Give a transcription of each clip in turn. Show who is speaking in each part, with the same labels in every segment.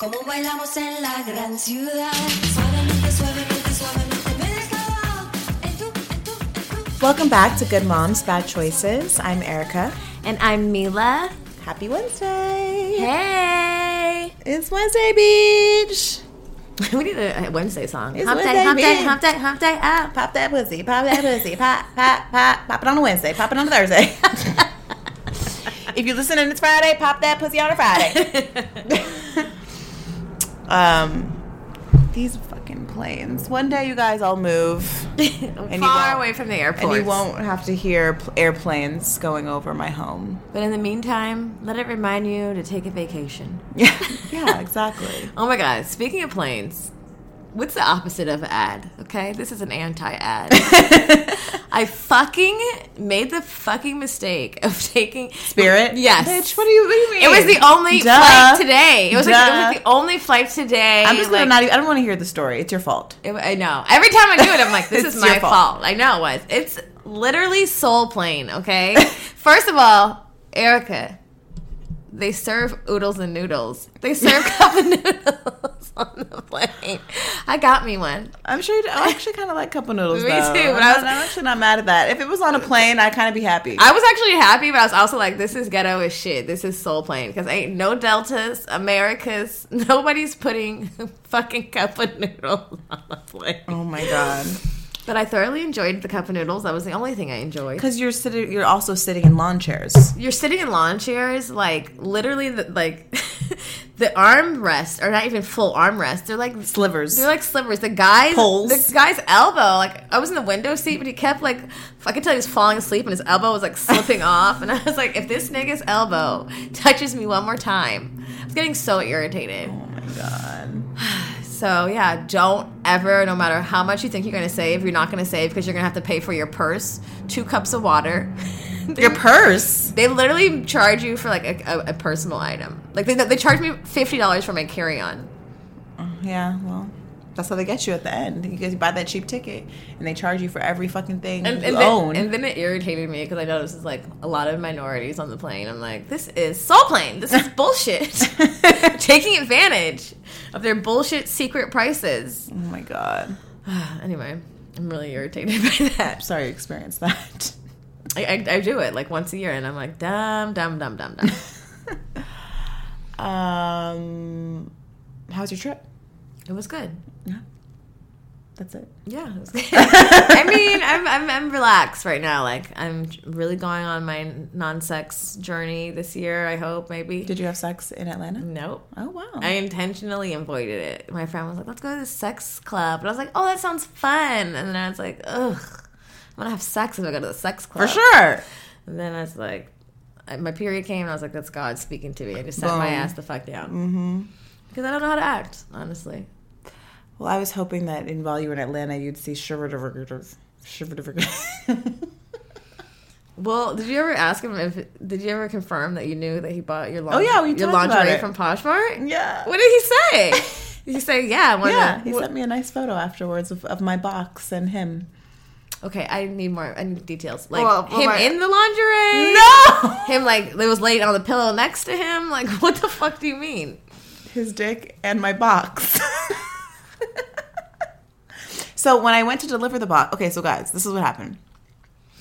Speaker 1: de las estrellas, como bailamos en la gran ciudad. Suavemente, suavemente, suavemente me dejaba en tu, en tu, en tu.
Speaker 2: Welcome back to Good Moms Bad Choices. I'm Erica.
Speaker 3: And I'm Mila.
Speaker 2: Happy Wednesday.
Speaker 3: Hey!
Speaker 2: It's Wednesday, Beach.
Speaker 3: we need a Wednesday song.
Speaker 2: It's
Speaker 3: hump day,
Speaker 2: Wednesday,
Speaker 3: hump day, hump day, hump day, up.
Speaker 2: Pop that pussy, pop that pussy, pop, pop, pop, pop it on a Wednesday, pop it on a Thursday. if you listen and it's Friday, pop that pussy on a Friday. um, these fucking planes. One day you guys all move. you
Speaker 3: Far away from the airport.
Speaker 2: And you won't have to hear pl- airplanes going over my home.
Speaker 3: But in the meantime, let it remind you to take a vacation.
Speaker 2: Yeah, yeah, exactly.
Speaker 3: Oh my god, speaking of planes, what's the opposite of ad? Okay, this is an anti ad. I fucking made the fucking mistake of taking
Speaker 2: Spirit?
Speaker 3: Yes.
Speaker 2: Bitch, what do you, what do you mean?
Speaker 3: It was the only
Speaker 2: Duh.
Speaker 3: flight today. It was like it was the only flight today.
Speaker 2: I'm just gonna
Speaker 3: like,
Speaker 2: not even, I don't want to hear the story. It's your fault.
Speaker 3: It- I know. Every time I do it, I'm like, this is my
Speaker 2: fault.
Speaker 3: fault. I know it was. It's literally soul plane, okay? First of all, Erica, they serve oodles and noodles. They serve cup of noodles on the plane. I got me one.
Speaker 2: I'm sure you do. I actually kind of like cup of noodles.
Speaker 3: Me
Speaker 2: though.
Speaker 3: too,
Speaker 2: I'm,
Speaker 3: but I was-
Speaker 2: I'm actually not mad at that. If it was on a plane, I'd kind of be happy.
Speaker 3: I was actually happy, but I was also like, this is ghetto as shit. This is soul plane. Because ain't no Deltas, Americas, nobody's putting fucking cup of noodles on the plane.
Speaker 2: oh my god.
Speaker 3: But I thoroughly enjoyed the cup of noodles. That was the only thing I enjoyed.
Speaker 2: Because you're sitting, you're also sitting in lawn chairs.
Speaker 3: you're sitting in lawn chairs, like literally, the, like the arm rests are not even full arm rests. They're like
Speaker 2: Slivers.
Speaker 3: they're like slivers. The guy's
Speaker 2: Poles.
Speaker 3: the guy's elbow, like I was in the window seat, but he kept like I could tell he was falling asleep, and his elbow was like slipping off, and I was like, if this nigga's elbow touches me one more time, I was getting so irritated.
Speaker 2: oh my god.
Speaker 3: So yeah, don't ever, no matter how much you think you're gonna save, you're not gonna save because you're gonna have to pay for your purse, two cups of water.
Speaker 2: Your purse.
Speaker 3: They literally charge you for like a, a, a personal item. Like they, they charge me fifty dollars for my carry on.
Speaker 2: Yeah. Well, that's how they get you at the end. You guys buy that cheap ticket, and they charge you for every fucking thing
Speaker 3: And,
Speaker 2: you
Speaker 3: and,
Speaker 2: own.
Speaker 3: then, and then it irritated me because I noticed it's like a lot of minorities on the plane. I'm like, this is soul plane. This is bullshit. Taking advantage of their bullshit secret prices.
Speaker 2: oh my god.
Speaker 3: anyway, I'm really irritated by that.
Speaker 2: Sorry you experienced that.
Speaker 3: I, I, I do it like once a year, and I'm like, dumb, dumb, dumb, dumb, dumb.
Speaker 2: um, how was your trip?
Speaker 3: it was good.
Speaker 2: That's it.
Speaker 3: Yeah, it was good. I mean, I'm, I'm I'm relaxed right now. Like I'm really going on my non-sex journey this year. I hope maybe.
Speaker 2: Did you have sex in Atlanta?
Speaker 3: Nope.
Speaker 2: Oh wow.
Speaker 3: I intentionally avoided it. My friend was like, "Let's go to the sex club," and I was like, "Oh, that sounds fun." And then I was like, "Ugh, I'm gonna have sex if I go to the sex club."
Speaker 2: For sure.
Speaker 3: And then I was like, my period came, and I was like, "That's God speaking to me." I just sat my ass the fuck down. Mm-hmm. Because I don't know how to act, honestly.
Speaker 2: Well, I was hoping that in, while you were in Atlanta, you'd see Shiver
Speaker 3: Well, did you ever ask him if? Did you ever confirm that you knew that he bought your
Speaker 2: Oh, yeah, we
Speaker 3: your
Speaker 2: talked
Speaker 3: lingerie from Poshmark?
Speaker 2: Yeah.
Speaker 3: What did he say? did he say yeah? I wanna-
Speaker 2: Yeah, he
Speaker 3: what-
Speaker 2: sent me a nice photo afterwards of, of my box and him.
Speaker 3: Okay, I need more. I need details. Like
Speaker 2: Well, well,
Speaker 3: him
Speaker 2: my-
Speaker 3: in the lingerie.
Speaker 2: No!
Speaker 3: Him like it was laid on the pillow next to him. Like what the fuck do you mean?
Speaker 2: His dick and my box. So when I went to deliver the box, okay, so guys, this is what happened.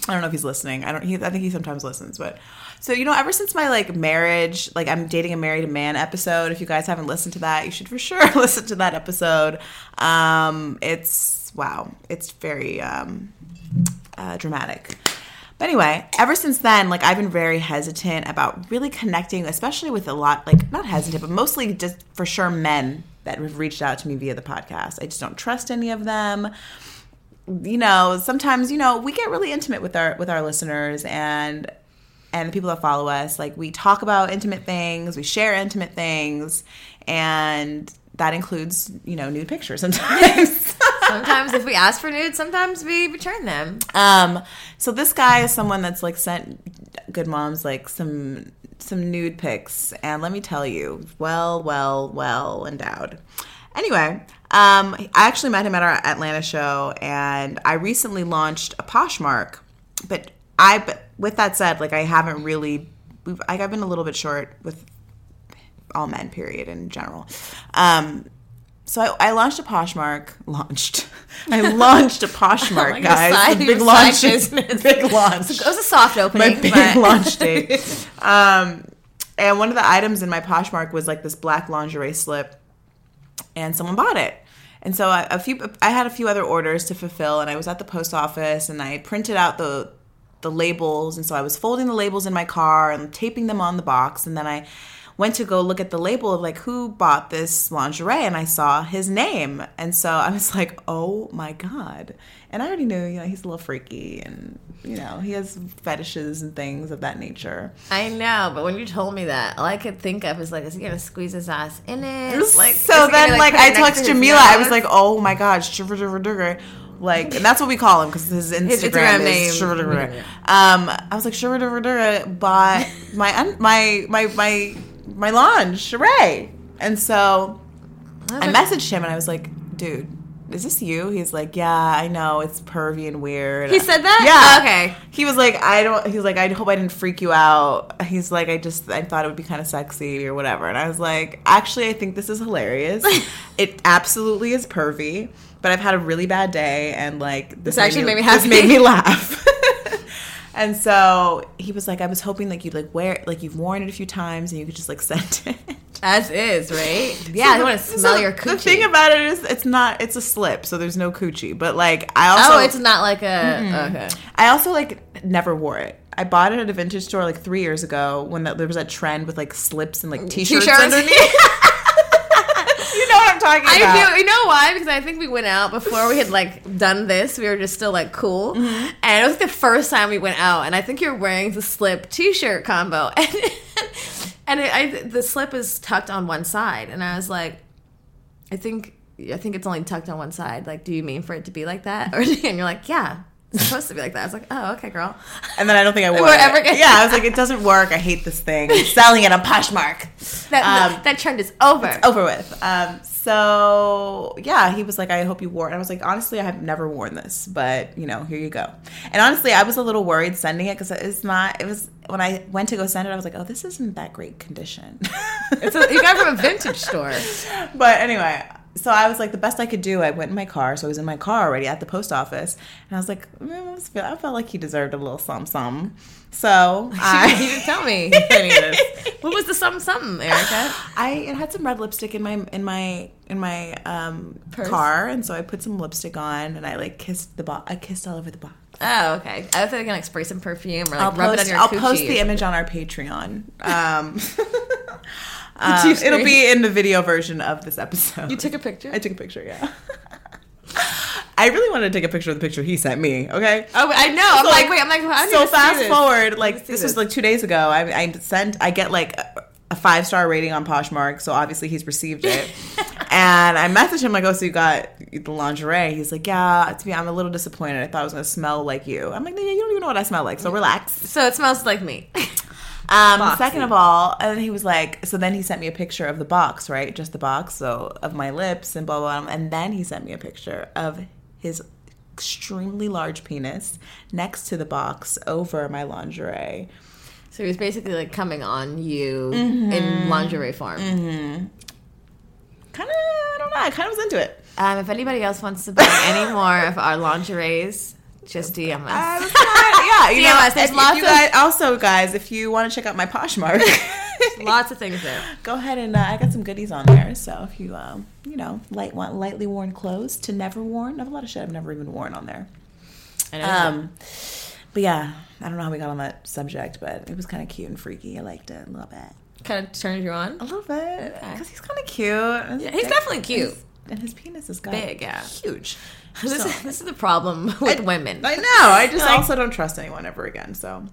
Speaker 2: I don't know if he's listening. I don't. He, I think he sometimes listens, but so you know, ever since my like marriage, like I'm dating a married man episode. If you guys haven't listened to that, you should for sure listen to that episode. Um, it's wow, it's very um, uh, dramatic. But anyway, ever since then, like I've been very hesitant about really connecting, especially with a lot, like not hesitant, but mostly just for sure men that have reached out to me via the podcast. I just don't trust any of them. You know, sometimes you know we get really intimate with our with our listeners and and the people that follow us. Like we talk about intimate things, we share intimate things, and that includes you know nude pictures sometimes.
Speaker 3: Sometimes if we ask for nudes, sometimes we return them.
Speaker 2: Um, so this guy is someone that's like sent good moms like some some nude pics, and let me tell you, well, well, well endowed. Anyway, um, I actually met him at our Atlanta show, and I recently launched a Poshmark. But I, but with that said, like I haven't really, like I've been a little bit short with all men, period, in general. Um, so I, I launched a Poshmark. Launched. I launched a Poshmark,
Speaker 3: Like
Speaker 2: guys.
Speaker 3: side-
Speaker 2: big launch. Big launch
Speaker 3: It was a soft opening.
Speaker 2: my big
Speaker 3: but-
Speaker 2: launch date. Um, and one of the items in my Poshmark was like this black lingerie slip, and someone bought it. And so I, a few, I had a few other orders to fulfill, and I was at the post office, and I printed out the the labels, and so I was folding the labels in my car and taping them on the box, and then I went to go look at the label of like who bought this lingerie, and I saw his name, and so I was like, oh my god! And I already knew, you know, he's a little freaky, and you know, he has fetishes and things of that nature.
Speaker 3: I know, but when you told me that, all I could think of is like, is he gonna squeeze his ass in it? Like,
Speaker 2: so then,
Speaker 3: gonna,
Speaker 2: like, I
Speaker 3: next
Speaker 2: talked
Speaker 3: to
Speaker 2: to
Speaker 3: his
Speaker 2: Jamila. I was like, "Oh my god, shiver shiver digger." Like, and that's what we call him because his Instagram,
Speaker 3: Instagram
Speaker 2: is
Speaker 3: name.
Speaker 2: Um, I was like, shiver digger bought my un- my my my my lingerie, and so I messaged him and I was like, "Dude." Is this you? He's like, yeah, I know it's pervy and weird.
Speaker 3: He said that?
Speaker 2: Yeah.
Speaker 3: Oh, okay.
Speaker 2: He was like, I don't. He's like, I hope I didn't freak you out. He's like, I just, I thought it would be kind of sexy or whatever. And I was like, actually, I think this is hilarious. it absolutely is pervy, but I've had a really bad day, and like this,
Speaker 3: actually made me
Speaker 2: This
Speaker 3: happy.
Speaker 2: made me laugh. And so he was like, I was hoping like you'd like wear, it, like you've worn it a few times, and you could just like send it.
Speaker 3: as is, right? Yeah, I want to smell
Speaker 2: So
Speaker 3: your coochie.
Speaker 2: The thing about it is, it's not. It's a slip, so there's no coochie. But like, I oh, also,
Speaker 3: oh, it's not like a okay.
Speaker 2: I also like never wore it. I bought it at a vintage store like three years ago when that, there was that trend with like slips and like mm, t-shirts,
Speaker 3: T-shirts.
Speaker 2: underneath. you know what I'm talking about?
Speaker 3: I do. You know why? Because I think we went out before we had like done this. We were just still like cool,
Speaker 2: Mm-hmm.
Speaker 3: and it was the first time we went out. And I think you're wearing the slip T-shirt combo, and and it, I, the slip is tucked on one side, and I was like, I think I think it's only tucked on one side. Like, do you mean for it to be like that? Or and you're like, yeah, it's supposed to be like that. I was like, oh, okay, girl.
Speaker 2: And then I don't think I wore
Speaker 3: We're
Speaker 2: it.
Speaker 3: ever gonna-
Speaker 2: yeah, I was like, it doesn't work. I hate this thing. I'm selling it on Poshmark.
Speaker 3: That
Speaker 2: Um,
Speaker 3: that trend is over.
Speaker 2: over with. Um, so yeah, he was like, I hope you wore it. And I was like, honestly, I have never worn this, but you know, here you go. And honestly, I was a little worried sending it because it's not. It was when I went to go send it, I was like, oh, this isn't that great condition.
Speaker 3: It's a, you got it from a vintage store.
Speaker 2: but anyway, so I was like, the best I could do. I went in my car, so I was in my car already at the post office, and I was like, mm, I was feel- I felt like he deserved a little something, something. So
Speaker 3: you
Speaker 2: I.
Speaker 3: didn't tell me any of this. What was the something something, Erica?
Speaker 2: I it had some red lipstick in my in my in my um,
Speaker 3: Purse?
Speaker 2: car, and so I put some lipstick on, and I like kissed the box. I kissed all over the box.
Speaker 3: Oh, okay. I thought they were gonna like spray some perfume or like
Speaker 2: I'll
Speaker 3: rub
Speaker 2: post,
Speaker 3: it on your
Speaker 2: I'll post the image on our Patreon. Um, um, it'll be in the video version of this episode.
Speaker 3: You took a picture?
Speaker 2: I took a picture. Yeah. I really wanted to take a picture of the picture he sent me. Okay.
Speaker 3: Oh, I know. I'm
Speaker 2: So,
Speaker 3: like, wait. I'm like, I
Speaker 2: so fast forward, like this
Speaker 3: this.
Speaker 2: was like two days ago. I, I sent, I get like a, a five star rating on Poshmark, so obviously he's received it. and I messaged him like, "Oh, so you got the lingerie?" He's like, "Yeah." To be, I'm a little disappointed. I thought it was gonna smell like you. I'm like, "Nigga, you don't even know what I smell like, so relax."
Speaker 3: So it smells like me.
Speaker 2: Um, second of all, and then he was like, so then he sent me a picture of the box, right? Just the box, so of my lips and blah blah. blah. And then he sent me a picture of his extremely large penis next to the box over my lingerie.
Speaker 3: so he was basically like coming on you
Speaker 2: Mm-hmm.
Speaker 3: in lingerie form.
Speaker 2: Kind of, I don't know. I kind of was into it.
Speaker 3: Um, if anybody else wants to buy any more of our lingeries, just DM us.
Speaker 2: Was kinda, yeah, you
Speaker 3: DM
Speaker 2: know.
Speaker 3: us. There's lots
Speaker 2: you
Speaker 3: of-
Speaker 2: guys, also, guys, if you want to check out my Poshmark.
Speaker 3: Lots of things there.
Speaker 2: Go ahead and uh, I got some goodies on there. So if you, um, you know, light want lightly worn clothes to never worn, I have a lot of shit I've never even worn on there.
Speaker 3: I know.
Speaker 2: Um, but yeah, I don't know how we got on that subject, but it was kind of cute and freaky. I liked it a little bit,
Speaker 3: kind of turned you on.
Speaker 2: a little bit, because he's kind of cute.
Speaker 3: Yeah, he's definitely cute.
Speaker 2: and his penis is got
Speaker 3: Big, yeah.
Speaker 2: huge.
Speaker 3: This,
Speaker 2: So-
Speaker 3: is, this is the problem with women.
Speaker 2: I know. I just
Speaker 3: Like-
Speaker 2: also don't trust anyone ever again. So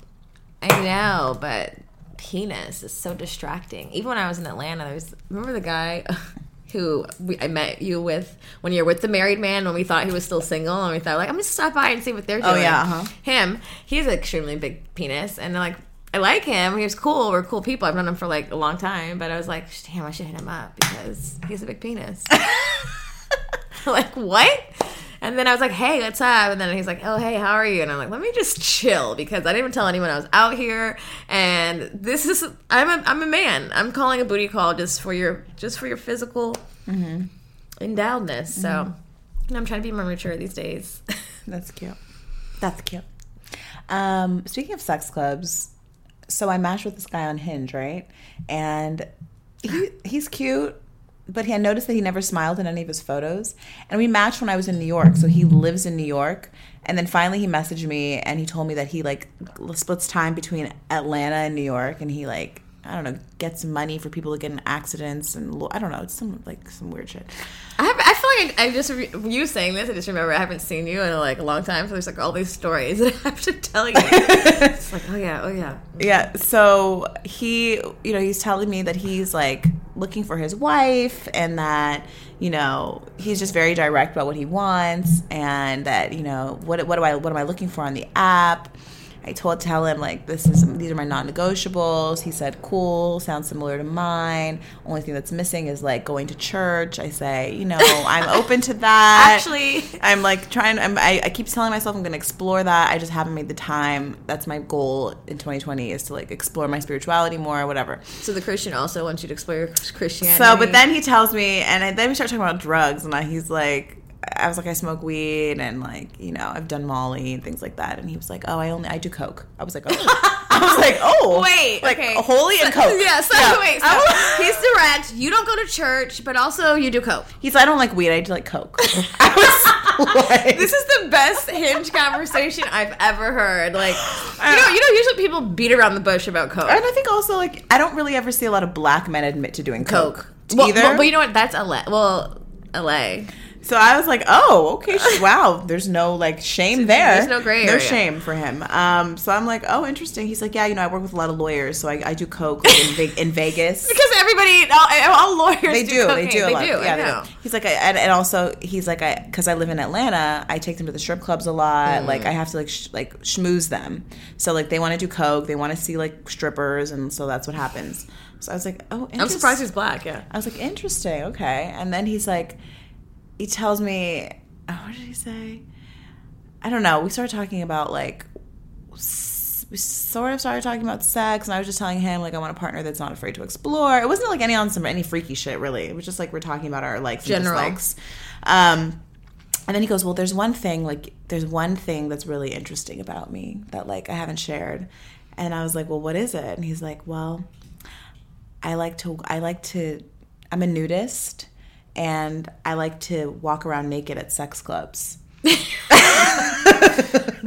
Speaker 3: I know, but penis is so distracting. Even when I was in Atlanta, there was remember the guy who we, I met you with when you're with the married man when we thought he was still single and we thought like I'm gonna stop by and see what they're doing.
Speaker 2: Oh,
Speaker 3: doing.
Speaker 2: yeah, uh-huh.
Speaker 3: Him, he's an extremely big penis, and like I like him. He was cool. We're cool people. I've known him for like a long time, but I was like, damn, I should hit him up because he has a big penis. like what? And then I was like, "Hey, what's up?" And then he's like, "Oh, hey, how are you?" And I'm like, "Let me just chill because I didn't even tell anyone I was out here." And this is I'm a I'm a man. I'm calling a booty call just for your just for your physical endowedness. So and I'm trying to be more mature these days.
Speaker 2: That's cute. That's cute. Um, speaking of sex clubs, so I matched with this guy on Hinge, right? And he he's cute, but he, I noticed that he never smiled in any of his photos. And we matched when I was in New York, so he lives in New York. And then finally, he messaged me and he told me that he like splits time between Atlanta and New York, and he like I don't know gets money for people to get in accidents and I don't know, it's some like some weird shit.
Speaker 3: I, have, I feel like I, I just re- you saying this. I just remember I haven't seen you in like a long time, so there's like all these stories that I have to tell you. it's like, oh yeah, oh yeah.
Speaker 2: Yeah, so he, you know, he's telling me that he's like looking for his wife and that, you know, he's just very direct about what he wants and that, you know, what what do I what am I looking for on the app? I told tell him like this is these are my non-negotiables. He said cool, sounds similar to mine. Only thing that's missing is like going to church. I say, you know, I'm open to that.
Speaker 3: Actually,
Speaker 2: I'm like trying. I'm, I, I keep telling myself I'm going to explore that. I just haven't made the time. That's my goal in 2020 is to like explore my spirituality more, or whatever.
Speaker 3: so the Christian also wants you to explore your Christianity.
Speaker 2: So, but then he tells me, and I, then we start talking about drugs, and I, he's like, I was like, I smoke weed, and like, you know, I've done Molly and things like that, and he was like, Oh, I only I do coke. I was like, Oh, I was like, Oh,
Speaker 3: Wait,
Speaker 2: like
Speaker 3: okay.
Speaker 2: holy and coke.
Speaker 3: Yeah, so wait, so he's direct. You don't go to church, but also you do coke.
Speaker 2: He's like, I don't like weed. I do like coke. I was like,
Speaker 3: This is the best hinge conversation I've ever heard. Like, you know, you know, usually people beat around the bush about coke.
Speaker 2: And I think also like I don't really ever see a lot of black men admit to doing coke,
Speaker 3: Coke. Well,
Speaker 2: either.
Speaker 3: well, but you know what? That's LA. Well, LA.
Speaker 2: So I was like, oh, okay, wow. There's no like shame there.
Speaker 3: There's no gray
Speaker 2: No shame for him. Um, so I'm like, oh, interesting. He's like, yeah, you know, I work with a lot of lawyers, so I, I do coke like, in, Ve- in Vegas.
Speaker 3: Because everybody, all, all lawyers
Speaker 2: They
Speaker 3: do.
Speaker 2: do, they do. a
Speaker 3: They
Speaker 2: lot.
Speaker 3: do.
Speaker 2: Yeah,
Speaker 3: I know.
Speaker 2: do. He's like, I, and, and also he's like, I because I live in Atlanta, I take them to the strip clubs a lot.
Speaker 3: Mm.
Speaker 2: Like I have to like sh- like schmooze them. So like they want to do coke, they want to see like strippers, and so that's what happens. So I was like, oh,
Speaker 3: I'm surprised he's black. Yeah.
Speaker 2: I was like, interesting, okay. And then he's like, he tells me, oh, what did he say? I don't know. We started talking about like, we sort of started talking about sex, and I was just telling him like I want a partner that's not afraid to explore. It wasn't like any on some any freaky shit really. It was just like we're talking about our likes and
Speaker 3: General.
Speaker 2: dislikes. Um, and then he goes, well, there's one thing like there's one thing that's really interesting about me that like I haven't shared. And I was like, well, what is it? And he's like, well, I like to I like to I'm a nudist and I like to walk around naked at sex clubs.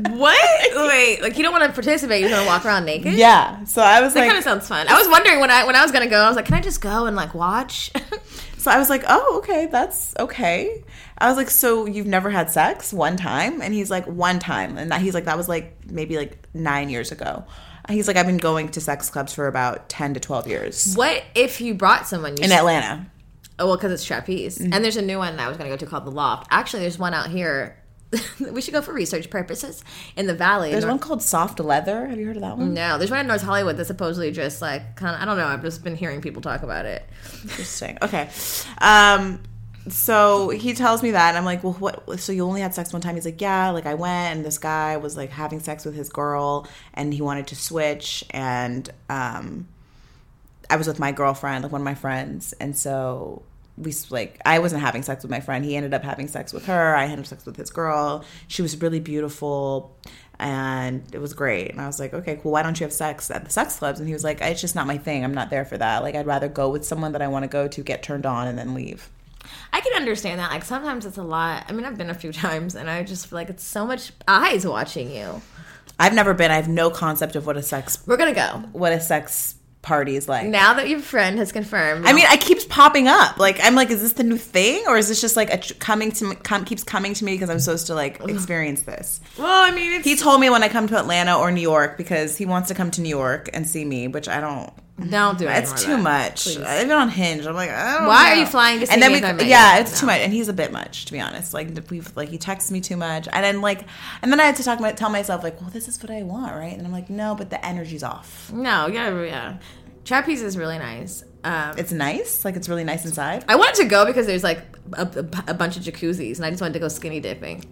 Speaker 3: What? Wait, like you don't want to participate? You want to walk around naked?
Speaker 2: Yeah. So I was
Speaker 3: That
Speaker 2: like
Speaker 3: kind of sounds fun. I was wondering when I when I was gonna go. I was like, can I just go and like watch?
Speaker 2: so I was like, "Oh, okay, that's okay." I was like, "So you've never had sex one time?" And he's like, "One time." And that, he's like, "That was like maybe like 9 years ago." He's like, "I've been going to sex clubs for about 10 to 12 years."
Speaker 3: what if you brought someone? You
Speaker 2: In Atlanta.
Speaker 3: Oh well, because it's trapeze,
Speaker 2: Mm-hmm.
Speaker 3: and there's a new one that I was gonna go to called the Loft. Actually, there's one out here. we should go for research purposes in the valley.
Speaker 2: There's
Speaker 3: Nor-
Speaker 2: one called Soft Leather. Have you heard of that one?
Speaker 3: No, there's one in North Hollywood that's supposedly just like kind of. I don't know. I've just been hearing people talk about it.
Speaker 2: Interesting. Okay. Um, so he tells me that, and I'm like, well, what? So you only had sex one time? He's like, yeah. Like I went, and this guy was like having sex with his girl, and he wanted to switch, and um, I was with my girlfriend, like one of my friends, and so we like I wasn't having sex with my friend. He ended up having sex with her. I had sex with his girl. She was really beautiful. And it was great. And I was like, okay, cool. Why don't you have sex at the sex clubs? And he was like, it's just not my thing. I'm not there for that. Like, I'd rather go with someone that I want to go to, get turned on, and then leave.
Speaker 3: I can understand that. Like sometimes it's a lot. I mean, I've been a few times, and I just feel like it's so much eyes watching you.
Speaker 2: I've never been. I have no concept of what a sex
Speaker 3: We're gonna go
Speaker 2: what a sex party is like.
Speaker 3: now that your friend has confirmed.
Speaker 2: I mean, it keeps popping up. Like, I'm like, is this the new thing, or is this just like a tr- coming to me, come, keeps coming to me because I'm supposed to like experience this?
Speaker 3: well, I mean, it's
Speaker 2: He told me when I come to Atlanta or New York because he wants to come to New York and see me, which I don't.
Speaker 3: don't do it.
Speaker 2: It's too much. Even on Hinge, I'm like, I don't
Speaker 3: Why are you flying to
Speaker 2: and then we, yeah, it's
Speaker 3: No.
Speaker 2: too much, and he's a bit much to be honest. Like we've like he texts me too much, and then like, and then I had to talk tell myself like, well, this is what I want, right? And I'm like, no, but the energy's off.
Speaker 3: No, yeah, yeah. Trapeze is really nice. Um,
Speaker 2: It's nice, like it's really nice inside.
Speaker 3: I wanted to go because there's like a, a, a bunch of jacuzzis, and I just wanted to go skinny dipping.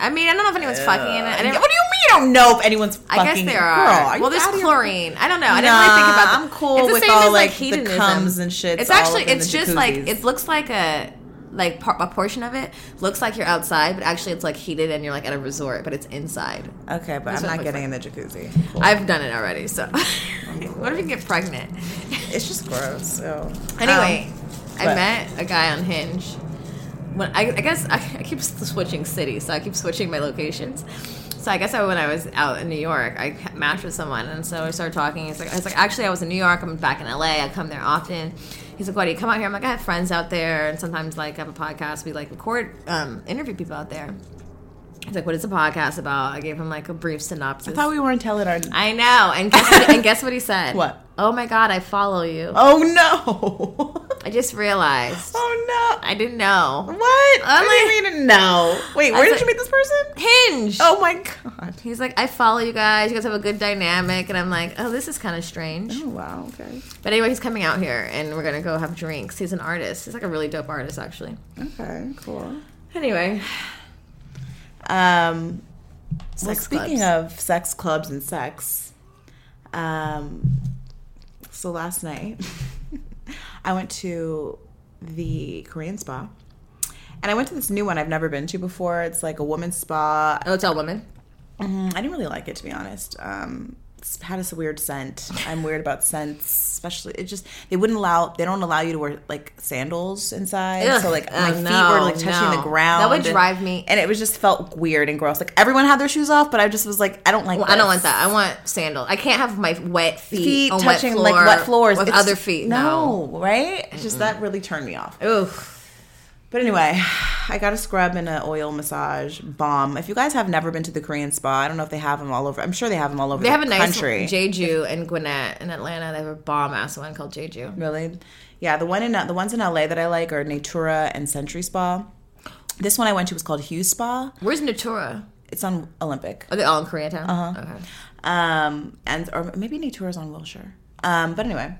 Speaker 3: I mean, I don't know if anyone's fucking in it. I didn't,
Speaker 2: what do you mean? I don't know if anyone's fucking.
Speaker 3: I guess there are.
Speaker 2: Girl, are
Speaker 3: well, there's chlorine. I don't know. I didn't really think about. The,
Speaker 2: I'm cool
Speaker 3: it's the
Speaker 2: with
Speaker 3: same
Speaker 2: all,
Speaker 3: as,
Speaker 2: like, the
Speaker 3: hedonism.
Speaker 2: cums and shits
Speaker 3: It's actually. It's
Speaker 2: the
Speaker 3: just like it looks like a like par- a portion of it looks like you're outside, but actually it's like heated and you're like at a resort, but it's inside.
Speaker 2: Okay, but
Speaker 3: That's
Speaker 2: I'm not getting
Speaker 3: looks
Speaker 2: in the jacuzzi. Cool.
Speaker 3: I've done it already. So, what if you get pregnant?
Speaker 2: it's just gross. So
Speaker 3: Anyway,
Speaker 2: Um,
Speaker 3: I met a guy on Hinge. When I, I guess I, I keep switching cities, so I keep switching my locations. So I guess I, when I was out in New York, I matched with someone, and so I started talking. He's like, I was like, actually, I was in New York. I'm back in LA. I come there often. He's like, why do you come out here? I'm like, I have friends out there, and sometimes like I have a podcast. We like record, um, interview people out there. He's like, what is the podcast about? I gave him like a brief synopsis.
Speaker 2: I thought we weren't telling our.
Speaker 3: I know, and guess what, and guess what he said?
Speaker 2: What?
Speaker 3: Oh my god, I follow you.
Speaker 2: Oh no!
Speaker 3: I just realized.
Speaker 2: Oh no!
Speaker 3: I didn't know.
Speaker 2: What? What do you mean no? Wait, where did
Speaker 3: like-
Speaker 2: you meet this person?
Speaker 3: Hinge.
Speaker 2: Oh my god!
Speaker 3: He's like, I follow you guys. You guys have a good dynamic, and I'm like, oh, this is kind of strange.
Speaker 2: Oh wow. Okay.
Speaker 3: But anyway, he's coming out here, and we're gonna go have drinks. He's an artist. He's like a really dope artist, actually.
Speaker 2: Okay. Cool.
Speaker 3: Anyway,
Speaker 2: Um. well, speaking
Speaker 3: clubs.
Speaker 2: of sex clubs and sex, um, so last night I went to the Korean spa, and I went to this new one I've never been to before. It's like a woman's spa.
Speaker 3: oh, tell women.
Speaker 2: Mm, I didn't really like it to be honest. Um, it's had a weird scent. I'm weird about scents, especially it just they wouldn't allow they don't allow you to wear like sandals inside.
Speaker 3: Ugh.
Speaker 2: so like
Speaker 3: Oh,
Speaker 2: my uh, feet
Speaker 3: no,
Speaker 2: were like touching
Speaker 3: no.
Speaker 2: the ground.
Speaker 3: That would
Speaker 2: and-
Speaker 3: drive me-
Speaker 2: and it was just felt weird and gross. Like everyone had their shoes off, but I just was like, I don't like.
Speaker 3: Well, I don't want that. I want sandals. I can't have my wet feet,
Speaker 2: Feet
Speaker 3: on
Speaker 2: touching
Speaker 3: wet
Speaker 2: like wet floors
Speaker 3: with
Speaker 2: It's-
Speaker 3: other feet. No.
Speaker 2: No, right? It's just that really turned me off.
Speaker 3: Oof.
Speaker 2: But anyway, I got a scrub and an oil massage bomb. If you guys have never been to the Korean spa, I don't know if they have them all over. I'm sure they have them all over.
Speaker 3: They
Speaker 2: the
Speaker 3: have a nice
Speaker 2: country.
Speaker 3: Jeju and Gwinnett in Atlanta. They have a bomb ass one called Jeju.
Speaker 2: Really? Yeah, the one in the ones in LA that I like are Natura and Century Spa. This one I went to was called Hughes Spa.
Speaker 3: Where's Natura?
Speaker 2: It's on Olympic.
Speaker 3: Are they all in Koreatown? Uh-huh. Okay.
Speaker 2: Um, and or maybe Natura's on Wilshire. Um, but anyway,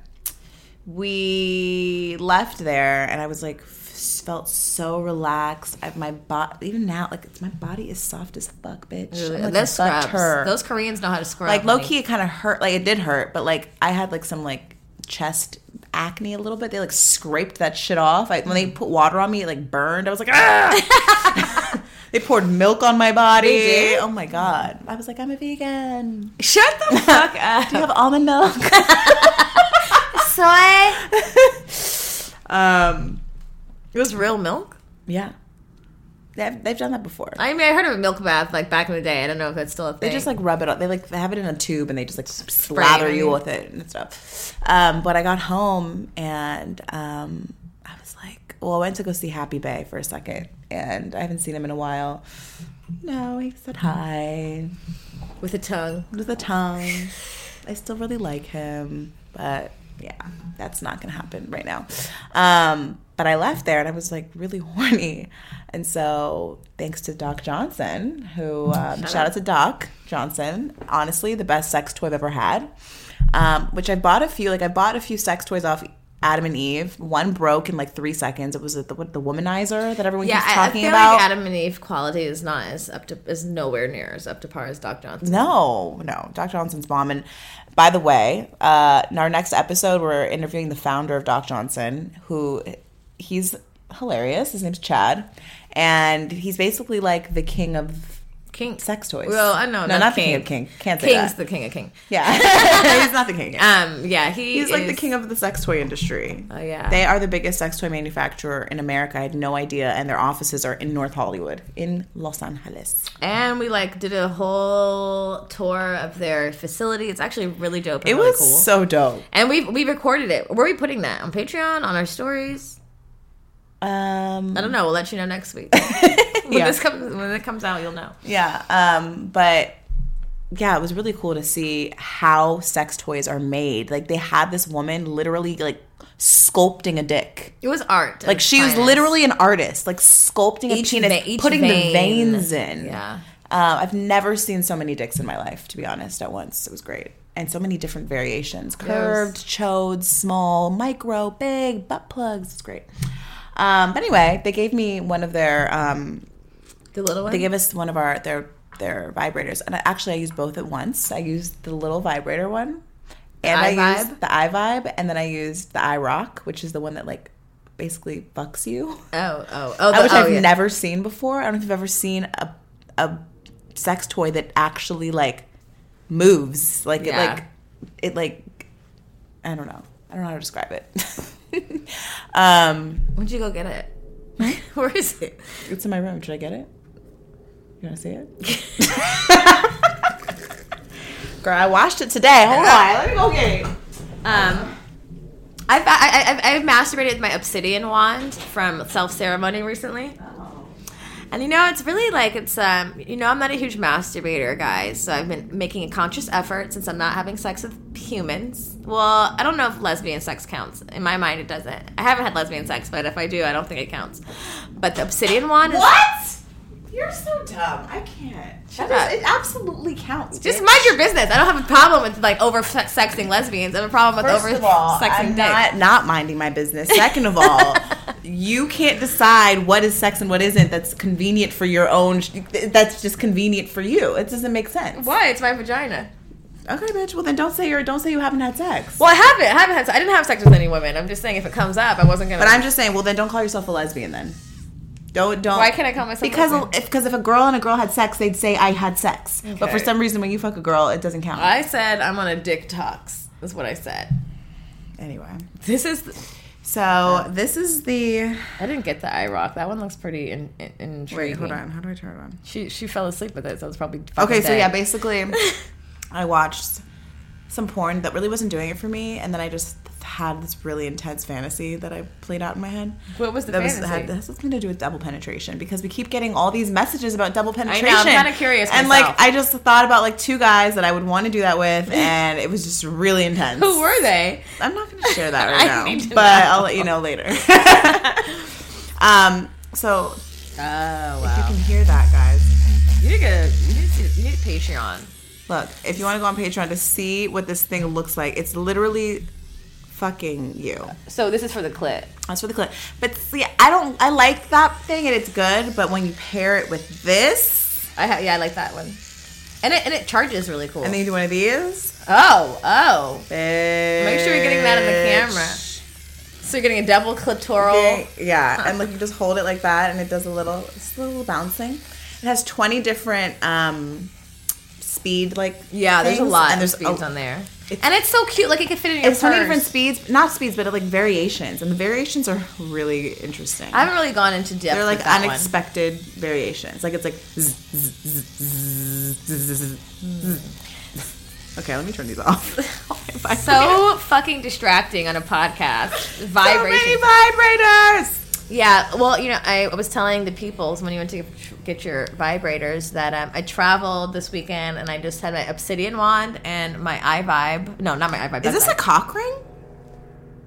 Speaker 2: we left there, and I was like, felt so relaxed. I, my body, even now, like it's, my body is soft as fuck, bitch. Like
Speaker 3: Those scrubs.
Speaker 2: butter.
Speaker 3: Those Koreans know how to scrub.
Speaker 2: like low key, it kind of hurt. Like it did hurt, but like I had like some like chest acne a little bit. They like scraped that shit off. I, when they put water on me, it like burned. I was like, ah. they poured milk on my body. Oh my god. I was like, I'm a vegan.
Speaker 3: Shut the fuck up.
Speaker 2: Do you have almond milk?
Speaker 3: Soy.
Speaker 2: um,
Speaker 3: It was real milk.
Speaker 2: yeah. They've, they've done that before.
Speaker 3: I mean, I heard of a milk bath like back in the day. I don't know if that's still a thing.
Speaker 2: They just like rub it on. They like they have it in a tube and they just like slather you
Speaker 3: you.
Speaker 2: with it and stuff. Um, but I got home and um, I was like, well, I went to go see Happy Bay for a second and I haven't seen him in a while. No, he said hi
Speaker 3: with a tongue.
Speaker 2: with a tongue. I still really like him, but yeah, that's not gonna happen right now. Um, but I left there and I was like really horny, and so thanks to Doc Johnson, who um, shout, out to Doc Johnson. Honestly, the best sex toy I've ever had. Um, which I bought a few. Like I bought a few sex toys off. Adam and Eve. One broke in like three seconds. It was the, what, the womanizer that everyone
Speaker 3: Yeah,
Speaker 2: keeps
Speaker 3: I, I
Speaker 2: talking
Speaker 3: feel
Speaker 2: about.
Speaker 3: like Adam and Eve quality is not as up to is nowhere near as up to par as Doc Johnson.
Speaker 2: No, no. Doc Johnson's mom. And by the way, uh, in our next episode, we're interviewing the founder of Doc Johnson, who he's hilarious. His name's Chad. And he's basically like the king of
Speaker 3: King
Speaker 2: sex toys.
Speaker 3: Well, I know
Speaker 2: No, not the king of king. Can't say
Speaker 3: King's
Speaker 2: that.
Speaker 3: the king of king.
Speaker 2: Yeah. he's not the king.
Speaker 3: Um, yeah, he
Speaker 2: He's like the king of the sex toy industry.
Speaker 3: Oh, yeah.
Speaker 2: They are the biggest sex toy manufacturer in America. I had no idea. And their offices are in North Hollywood, in Los Angeles.
Speaker 3: And we like did a whole tour of their facility. It's actually really dope. And
Speaker 2: It
Speaker 3: really
Speaker 2: was
Speaker 3: cool.
Speaker 2: so dope.
Speaker 3: and we we recorded it. Where are we putting that on Patreon on our stories?
Speaker 2: Um,
Speaker 3: I don't know. We'll let you know next week. when
Speaker 2: Yeah.
Speaker 3: this comes when it comes out, you'll know.
Speaker 2: Yeah. Um, but yeah, it was really cool to see how sex toys are made. Like they had this woman literally like sculpting a dick.
Speaker 3: It was art.
Speaker 2: Like she was literally an artist, like sculpting
Speaker 3: Each
Speaker 2: a penis, putting
Speaker 3: vein.
Speaker 2: the veins in.
Speaker 3: Yeah.
Speaker 2: Uh, I've never seen so many dicks in my life, to be honest, at once. It was great. And so many different variations curved, chode, small, micro, big, butt plugs. It's great. Um, but anyway, they gave me one of their. Um,
Speaker 3: The little one.
Speaker 2: they gave us one of our their their vibrators, and I, actually I used both at once. I used the little vibrator one, and I
Speaker 3: iVibe?
Speaker 2: used the iVibe, and then I used the iRock, which is the one that like basically fucks you.
Speaker 3: oh, oh, oh. The,
Speaker 2: which
Speaker 3: oh,
Speaker 2: I've
Speaker 3: yeah.
Speaker 2: never seen before. I don't know if you've ever seen a a sex toy that actually like moves. Like
Speaker 3: Yeah.
Speaker 2: it like it like I don't know. I don't know how to describe it. um
Speaker 3: Where'd you go get it? Where is it?
Speaker 2: it's in my room. Should I get it? You wanna see it? Girl, I washed it today. Hold on. Let me go get it.
Speaker 3: Um, I've, I, I've, I've masturbated with my obsidian wand from self ceremony recently. And you know, it's really like it's um, you know, I'm not a huge masturbator, guys. So I've been making a conscious effort since I'm not having sex with humans. Well, I don't know if lesbian sex counts. In my mind, it doesn't. I haven't had lesbian sex, but if I do, I don't think it counts. But the obsidian wand is
Speaker 2: What? You're so dumb. I can't.
Speaker 3: Shut
Speaker 2: That is-
Speaker 3: up.
Speaker 2: It absolutely counts.
Speaker 3: just
Speaker 2: bitch.
Speaker 3: mind your business. I don't have a problem with like over sexing lesbians. I have a problem with
Speaker 2: First
Speaker 3: over
Speaker 2: of all,
Speaker 3: sexing
Speaker 2: I'm not not minding my business. Second of all, you can't decide what is sex and what isn't. That's convenient for your own. That's just convenient for you. It doesn't make sense.
Speaker 3: Why? It's my vagina.
Speaker 2: Okay, bitch. Well, then don't say you're. Don't say you haven't had sex.
Speaker 3: Well, I haven't. I haven't had. I didn't have sex with any women. I'm just saying if it comes up, I wasn't gonna.
Speaker 2: but I'm just saying. Well, then don't call yourself a lesbian. Then don't don't.
Speaker 3: Why can't I call myself?
Speaker 2: Because
Speaker 3: lesbian?
Speaker 2: if because if a girl and a girl had sex, they'd say I had sex. But for some reason, when you fuck a girl, it doesn't count.
Speaker 3: I said I'm on a dick tox. That's what I said.
Speaker 2: anyway,
Speaker 3: This is.
Speaker 2: so this is the.
Speaker 3: I didn't get the iRock. That one looks pretty in, in,
Speaker 2: Wait, hold on. How do I turn it on?
Speaker 3: She she fell asleep with it, so it's probably
Speaker 2: Okay, so
Speaker 3: dead.
Speaker 2: yeah, basically, I watched some porn that really wasn't doing it for me, and then I just had this really intense fantasy that I played out in my head.
Speaker 3: What was the
Speaker 2: that was
Speaker 3: fantasy?
Speaker 2: had, this has something to do with double penetration because we keep getting all these messages about double penetration.
Speaker 3: I'm kinda curious
Speaker 2: and
Speaker 3: myself.
Speaker 2: like I just thought about like two guys that I would want to do that with, and it was just really intense.
Speaker 3: Who were they?
Speaker 2: I'm not going to share that
Speaker 3: I
Speaker 2: right now,
Speaker 3: need to
Speaker 2: but
Speaker 3: know.
Speaker 2: I'll let you know later. um, so
Speaker 3: Oh
Speaker 2: if you can hear that, guys.
Speaker 3: You need to you need to you need Patreon.
Speaker 2: Look, if you want to go on Patreon to see what this thing looks like, it's literally fucking you.
Speaker 3: So this is for the clit.
Speaker 2: That's for the clip. But see, I don't. I like that thing and it's good. But when you pair it with this,
Speaker 3: I ha- yeah, I like that one. And it and it charges really cool.
Speaker 2: and then you do one of these,
Speaker 3: oh oh.
Speaker 2: bitch.
Speaker 3: Make sure you're getting that in the camera. So you're getting a double clitoral.
Speaker 2: Okay, yeah, and like you just hold it like that, and it does a little, it's a little bouncing. It has 20 different um speed like
Speaker 3: Yeah, there's a
Speaker 2: things,
Speaker 3: lot
Speaker 2: and
Speaker 3: of
Speaker 2: there's
Speaker 3: speeds
Speaker 2: a-
Speaker 3: on there.
Speaker 2: it's-
Speaker 3: and it's so cute. Like it can fit in your
Speaker 2: It's 20 different speeds, not speeds, but like variations, and the variations are really interesting.
Speaker 3: I haven't really gone into depth.
Speaker 2: They're like
Speaker 3: with that one.
Speaker 2: unexpected variations. Like it's like. zzz, zzz, zzz, zzz, zzz, zzz, zzz. Okay, let me turn these off.
Speaker 3: So fucking distracting on a podcast.
Speaker 2: so
Speaker 3: Vibration.
Speaker 2: many vibrators.
Speaker 3: Yeah, well, you know, I was telling the peoples when you went to get your vibrators that um, I traveled this weekend and I just had my obsidian wand and my iVibe. No, not my iVibe.
Speaker 2: Is this a cock ring?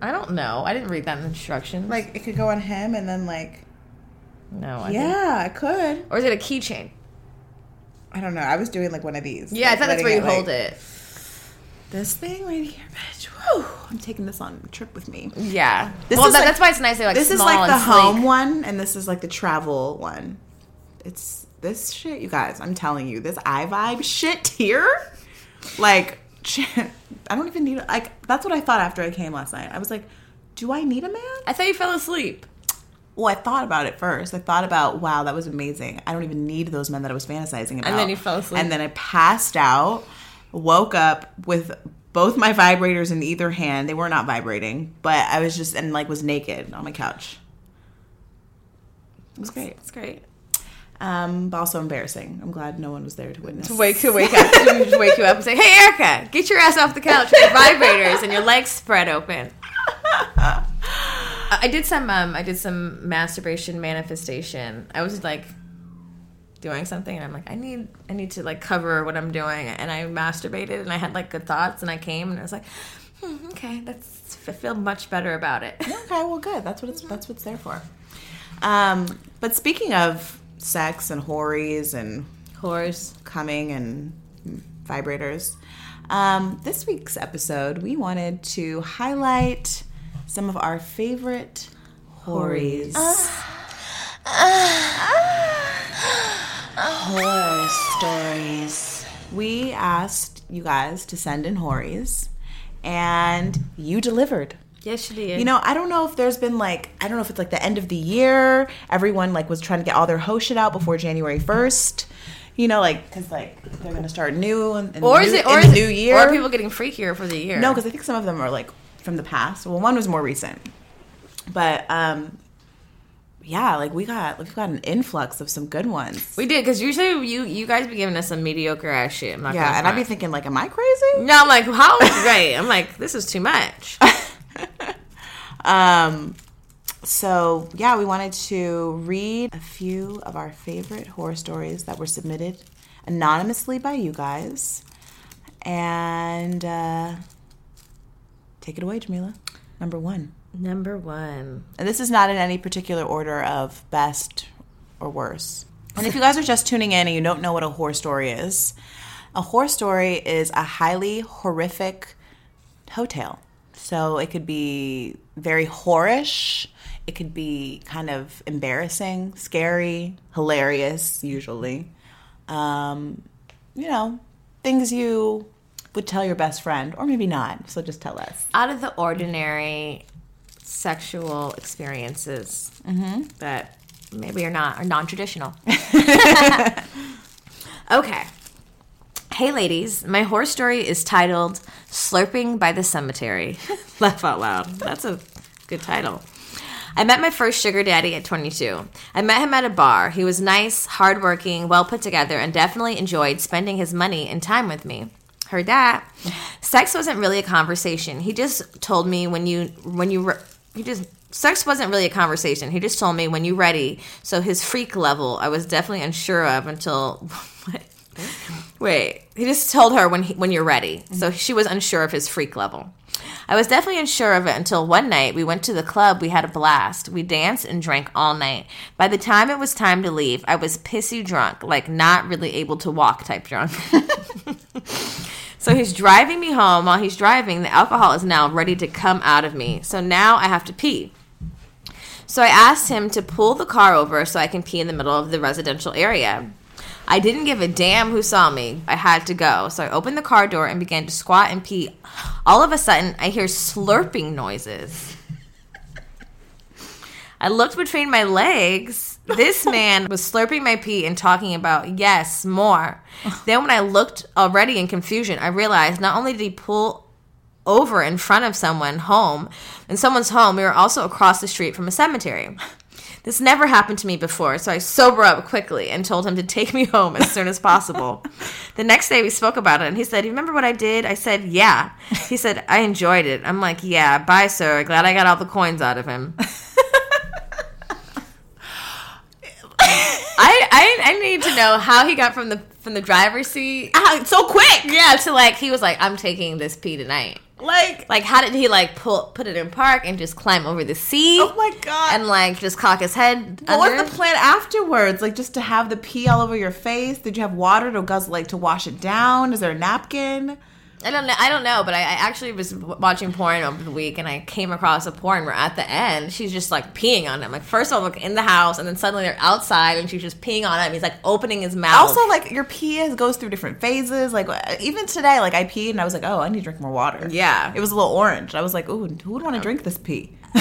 Speaker 3: I don't know. I didn't read that in the instructions.
Speaker 2: Like it could go on him and then like.
Speaker 3: no. I think-
Speaker 2: Yeah, it could.
Speaker 3: or is it a keychain?
Speaker 2: I don't know. I was doing like one of these.
Speaker 3: Yeah, I thought that's where you hold
Speaker 2: like,
Speaker 3: it.
Speaker 2: This thing right here. Whew, I'm taking this on a trip with me.
Speaker 3: Yeah.
Speaker 2: This
Speaker 3: well,
Speaker 2: is
Speaker 3: that,
Speaker 2: like-
Speaker 3: that's why it's nice. They're like
Speaker 2: this is like the
Speaker 3: sleek.
Speaker 2: home one, and this is like the travel one. It's this shit, you guys. I'm telling you, this iVibe shit here, like, I don't even need. Like, that's what I thought after I came last night. I was like, do I need a man?
Speaker 3: I thought you fell asleep.
Speaker 2: Well, I thought about it first. I thought about, wow, that was amazing. I don't even need those men that I was fantasizing about.
Speaker 3: And then you fell asleep.
Speaker 2: And then I passed out, woke up with both my vibrators in either hand. They were not vibrating, but I was just and like was naked on my couch. It was great.
Speaker 3: That's great.
Speaker 2: Um, but also embarrassing. I'm glad no one was there to witness.
Speaker 3: To wake to wake up, to wake you up and say, "Hey, Erica, get your ass off the couch with your vibrators and your legs spread open." I did some. Um, I did some masturbation manifestation. I was like doing something, and I'm like, I need, I need to like cover what I'm doing, and I masturbated, and I had like good thoughts, and I came, and I was like, hmm, okay, that's I feel much better about it.
Speaker 2: Okay, well, good. That's what it's that's what it's there for. Um, but speaking of sex and hories and
Speaker 3: Whores.
Speaker 2: coming and vibrators. Um, this week's episode, we wanted to highlight some of our favorite Hories.
Speaker 1: Horror stories.
Speaker 2: we asked you guys to send in Hories, and you delivered.
Speaker 3: Yes, she did.
Speaker 2: You know, I don't know if there's been like, I don't know if it's like the end of the year. Everyone like was trying to get all their host shit out before January 1st. You know, like, because like they're going to start new in, in
Speaker 3: or
Speaker 2: the
Speaker 3: is
Speaker 2: new,
Speaker 3: it or is
Speaker 2: the
Speaker 3: it-
Speaker 2: new year.
Speaker 3: Or are people getting freakier for the year?
Speaker 2: No, because I think some of them are like from the past. Well, one was more recent, but um, yeah, like we got we've got an influx of some good ones.
Speaker 3: we did because usually you you guys be giving us some mediocre ass shit.
Speaker 2: Yeah, and I'd be thinking like, am I crazy?
Speaker 3: No, I'm like, how? right. I'm like, this is too much.
Speaker 2: Um, so yeah, we wanted to read a few of our favorite horror stories that were submitted anonymously by you guys, and uh, take it away, Jamila. Number one.
Speaker 3: Number one.
Speaker 2: And this is not in any particular order of best or worse. And if you guys are just tuning in and you don't know what a horror story is, a horror story is a highly horrific hotel. So it could be very whorish, it could be kind of embarrassing, scary, hilarious, usually. Um, you know, things you would tell your best friend, or maybe not. So just tell us.
Speaker 3: Out of the ordinary sexual experiences mm-hmm. that maybe are not are non-traditional. okay. Hey ladies, my horror story is titled Slurping by the Cemetery. Laugh out loud. That's a good title. I met my first sugar daddy at 22. I met him at a bar. He was nice, hardworking, well put together, and definitely enjoyed spending his money and time with me. Heard that. Sex wasn't really a conversation. He just told me when you when you he just sex wasn't really a conversation. He just told me when you ready. So his freak level, I was definitely unsure of until? Wait, he just told her when he, when you're ready. So she was unsure of his freak level. I was definitely unsure of it until one night we went to the club. We had a blast. We danced and drank all night. By the time it was time to leave, I was pissy drunk, like not really able to walk type drunk. so he's driving me home. While he's driving, the alcohol is now ready to come out of me. So now I have to pee. So I asked him to pull the car over so I can pee in the middle of the residential area. I didn't give a damn who saw me. I had to go. So I opened the car door and began to squat and pee. All of a sudden, I hear slurping noises. I looked between my legs. This man was slurping my pee and talking about, yes, more. Then, when I looked already in confusion, I realized not only did he pull over in front of someone home, in someone's home, we were also across the street from a cemetery. This never happened to me before, so I sober up quickly and told him to take me home as soon as possible. the next day we spoke about it and he said, You remember what I did? I said, Yeah. He said, I enjoyed it. I'm like, Yeah, bye, sir. Glad I got all the coins out of him. I, I I need to know how he got from the from the driver's seat.
Speaker 2: Ah, so quick!
Speaker 3: Yeah, to like he was like, I'm taking this pee tonight.
Speaker 2: Like,
Speaker 3: Like, how did he like pull put it in park and just climb over the seat?
Speaker 2: oh my god.
Speaker 3: and like just cock his head.
Speaker 2: What
Speaker 3: under?
Speaker 2: was the plan afterwards? Like just to have the pee all over your face? Did you have water to guzzle like to wash it down? Is there a napkin?
Speaker 3: I don't know. I don't know, but I, I actually was watching porn over the week, and I came across a porn where at the end she's just like peeing on him. Like first of all, like in the house, and then suddenly they're outside, and she's just peeing on him. He's like opening his mouth.
Speaker 2: Also, like your pee is- goes through different phases. Like even today, like I peed and I was like, oh, I need to drink more water.
Speaker 3: Yeah.
Speaker 2: it was a little orange. I was like, ooh, who would want to drink this pee?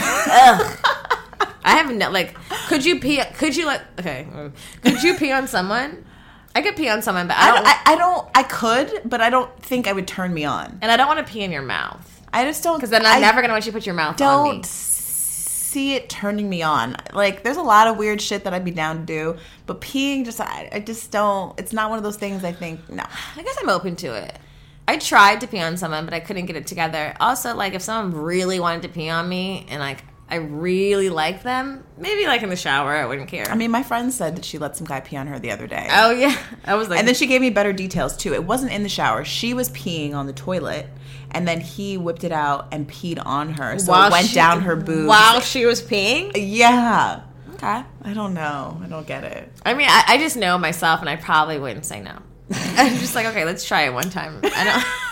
Speaker 3: I haven't no, like. Could you pee? Could you like? Okay. mm. Could you pee on someone? I could pee on someone, but I
Speaker 2: I
Speaker 3: don't.
Speaker 2: don't, I, I don't. I could, but I don't think I would turn me on.
Speaker 3: and I don't want to pee in your mouth
Speaker 2: I just don't.
Speaker 3: because then I'm
Speaker 2: I
Speaker 3: never gonna want you to put your mouth on me.
Speaker 2: don't see it turning me on. Like, there's a lot of weird shit that I'd be down to do, but peeing just, I, I just don't. It's not one of those things. I think no.
Speaker 3: I guess I'm open to it. I tried to pee on someone, but I couldn't get it together. Also, like if someone really wanted to pee on me and like I really like them, maybe like in the shower, I wouldn't care.
Speaker 2: I mean, my friend said that she let some guy pee on her the other day.
Speaker 3: oh yeah, I was like,
Speaker 2: And then she gave me better details too. It wasn't in the shower. She was peeing on the toilet, and then he whipped it out and peed on her. So
Speaker 3: while
Speaker 2: it went
Speaker 3: she-
Speaker 2: down her boobs.
Speaker 3: while she was peeing.
Speaker 2: Yeah.
Speaker 3: Okay.
Speaker 2: I don't know. I don't get it.
Speaker 3: I mean, I, I just know myself, and I probably wouldn't say no. I'm just like, okay, let's try it one time. I don't.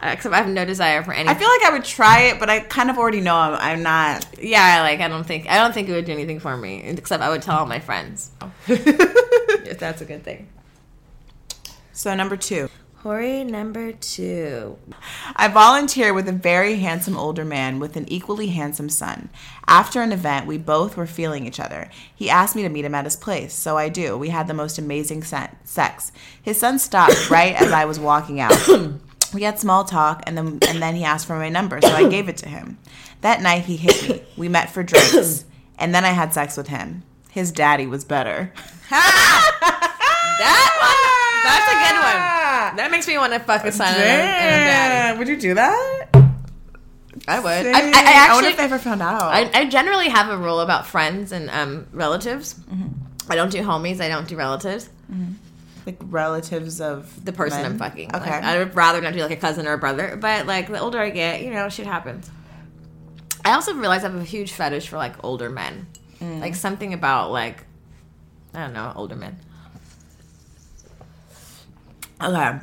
Speaker 3: Uh, except I have no desire for any.
Speaker 2: I feel like I would try it, but I kind of already know I'm, I'm not.
Speaker 3: yeah, like I don't think I don't think it would do anything for me. Except I would tell all my friends. if that's a good thing.
Speaker 2: So number two,
Speaker 3: Hori number two.
Speaker 2: I volunteer with a very handsome older man with an equally handsome son. After an event, we both were feeling each other. He asked me to meet him at his place, so I do. We had the most amazing sex. His son stopped right as I was walking out. We had small talk, and then and then he asked for my number, so I gave it to him. That night, he hit me. We met for drinks, and then I had sex with him. His daddy was better.
Speaker 3: That one. That's a good one. That makes me want to fuck a son and a, and a daddy.
Speaker 2: Would you do that?
Speaker 3: I would. I,
Speaker 2: I,
Speaker 3: I, I
Speaker 2: wonder if they ever found out.
Speaker 3: I, I generally have a rule about friends and um, relatives. I don't do homies. I don't do relatives.
Speaker 2: Like relatives of
Speaker 3: The person
Speaker 2: men?
Speaker 3: I'm fucking.
Speaker 2: Okay.
Speaker 3: Like, I would rather not do like a cousin or a brother. But like the older I get, you know, shit happens. I also realize I have a huge fetish for like older men. Like something about like I don't know, older men.
Speaker 2: Okay.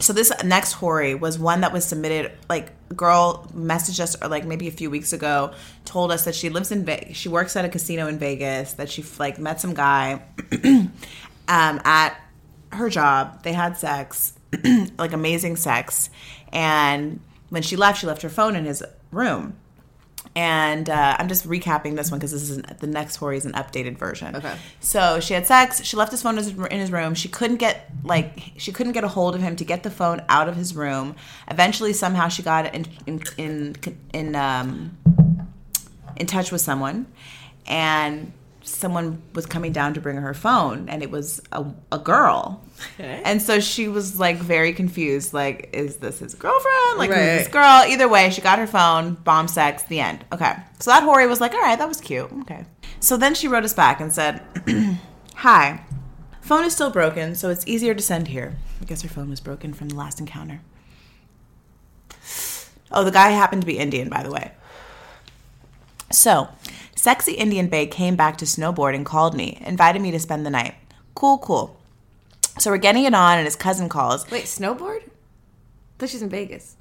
Speaker 2: So this next Hori was one that was submitted like girl messaged us or like maybe a few weeks ago told us that she lives in Vegas. She works at a casino in Vegas that she like met some guy um at her job. They had sex, like amazing sex. And when she left, she left her phone in his room. And uh, I'm just recapping this one because this is an, the next story is an updated version.
Speaker 3: Okay.
Speaker 2: So she had sex. She left his phone in his, in his room. She couldn't get like she couldn't get a hold of him to get the phone out of his room. Eventually, somehow she got in in in, in um in touch with someone, and someone was coming down to bring her phone, and it was a, a girl.
Speaker 3: Okay.
Speaker 2: And so she was like very confused. Like, is this his girlfriend? Like, who's this girl? Either way, she got her phone, bomb sex, the end. Okay. So that Hori was like, all right, that was cute. Okay. So then she wrote us back and said, Hi. Phone is still broken, so it's easier to send here. I guess her phone was broken from the last encounter. Oh, the guy happened to be Indian, by the way. So, sexy Indian babe came back to snowboard and called me, invited me to spend the night. Cool, cool. So we're getting it on, and his cousin calls.
Speaker 3: Wait, snowboard? I thought she's in Vegas.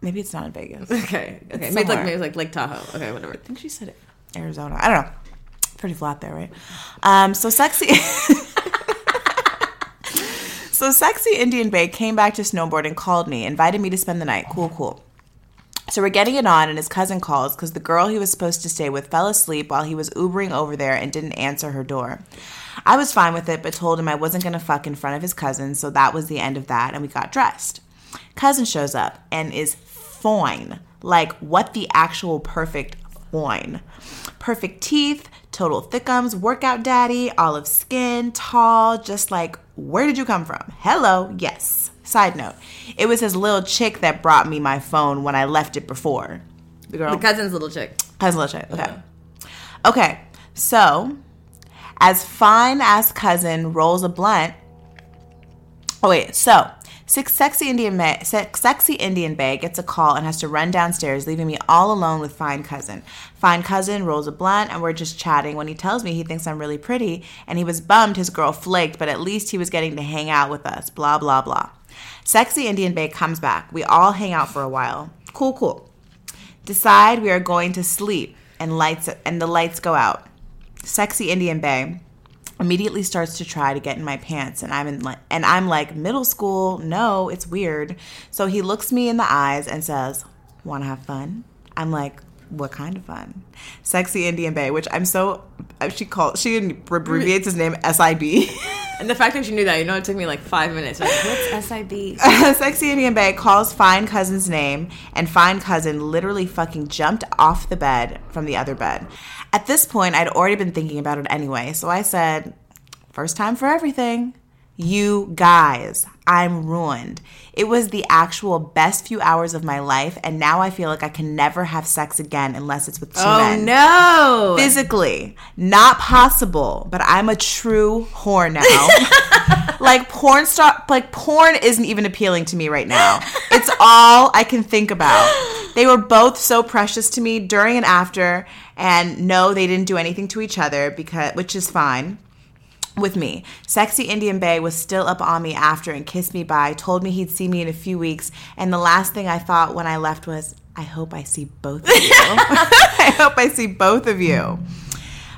Speaker 2: Maybe it's not in Vegas.
Speaker 3: Okay. Okay.
Speaker 2: It's
Speaker 3: Maybe like maybe like Lake Tahoe. Okay, whatever.
Speaker 2: I think she said it. Arizona. I don't know. Pretty flat there, right? Um, so sexy. so sexy Indian babe came back to snowboard and called me, invited me to spend the night. Cool, cool. So we're getting it on, and his cousin calls because the girl he was supposed to stay with fell asleep while he was Ubering over there and didn't answer her door. I was fine with it, but told him I wasn't gonna fuck in front of his cousin, so that was the end of that, and we got dressed. Cousin shows up and is fine. Like, what the actual perfect fine. Perfect teeth, total thickums, workout daddy, olive skin, tall, just like, where did you come from? Hello, yes. Side note, it was his little chick that brought me my phone when I left it before. The girl?
Speaker 3: The cousin's little chick.
Speaker 2: Cousin's little chick. Okay. Okay, so as fine as cousin rolls a blunt. Oh wait, so six sexy Indian ma- se- sexy Indian bae gets a call and has to run downstairs, leaving me all alone with fine cousin. Fine cousin rolls a blunt and we're just chatting when he tells me he thinks I'm really pretty and he was bummed his girl flaked, but at least he was getting to hang out with us. Blah blah blah. Sexy Indian bae comes back. We all hang out for a while. Cool, cool. Decide we are going to sleep and lights and the lights go out. Sexy indian bae immediately starts to try to get in my pants and i'm in like and i'm like middle school? No it's weird. So he looks me in the eyes and says want to have fun? I'm like what kind of fun sexy indian bae which i'm so uh, she called she abbreviates his name sib
Speaker 3: And the fact that you knew that, you know, it took me like five minutes. Like, What's SIB?
Speaker 2: Sexy Indian Bae calls Fine Cousin's name, and Fine Cousin literally fucking jumped off the bed from the other bed. At this point, I'd already been thinking about it anyway, so I said, First time for everything. You guys, I'm ruined. It was the actual best few hours of my life, and now I feel like I can never have sex again unless it's with two
Speaker 3: Oh
Speaker 2: men.
Speaker 3: no!
Speaker 2: physically not possible but i'm a true whore now. Like porn star like porn isn't even appealing to me right now. It's all i can think about. They were both so precious to me during and after and no they didn't do anything to each other because which is fine with me. Sexy Indian Bae was still up on me after and kissed me by, told me he'd see me in a few weeks, and the last thing I thought when I left was, I hope I see both of you. I hope I see both of you.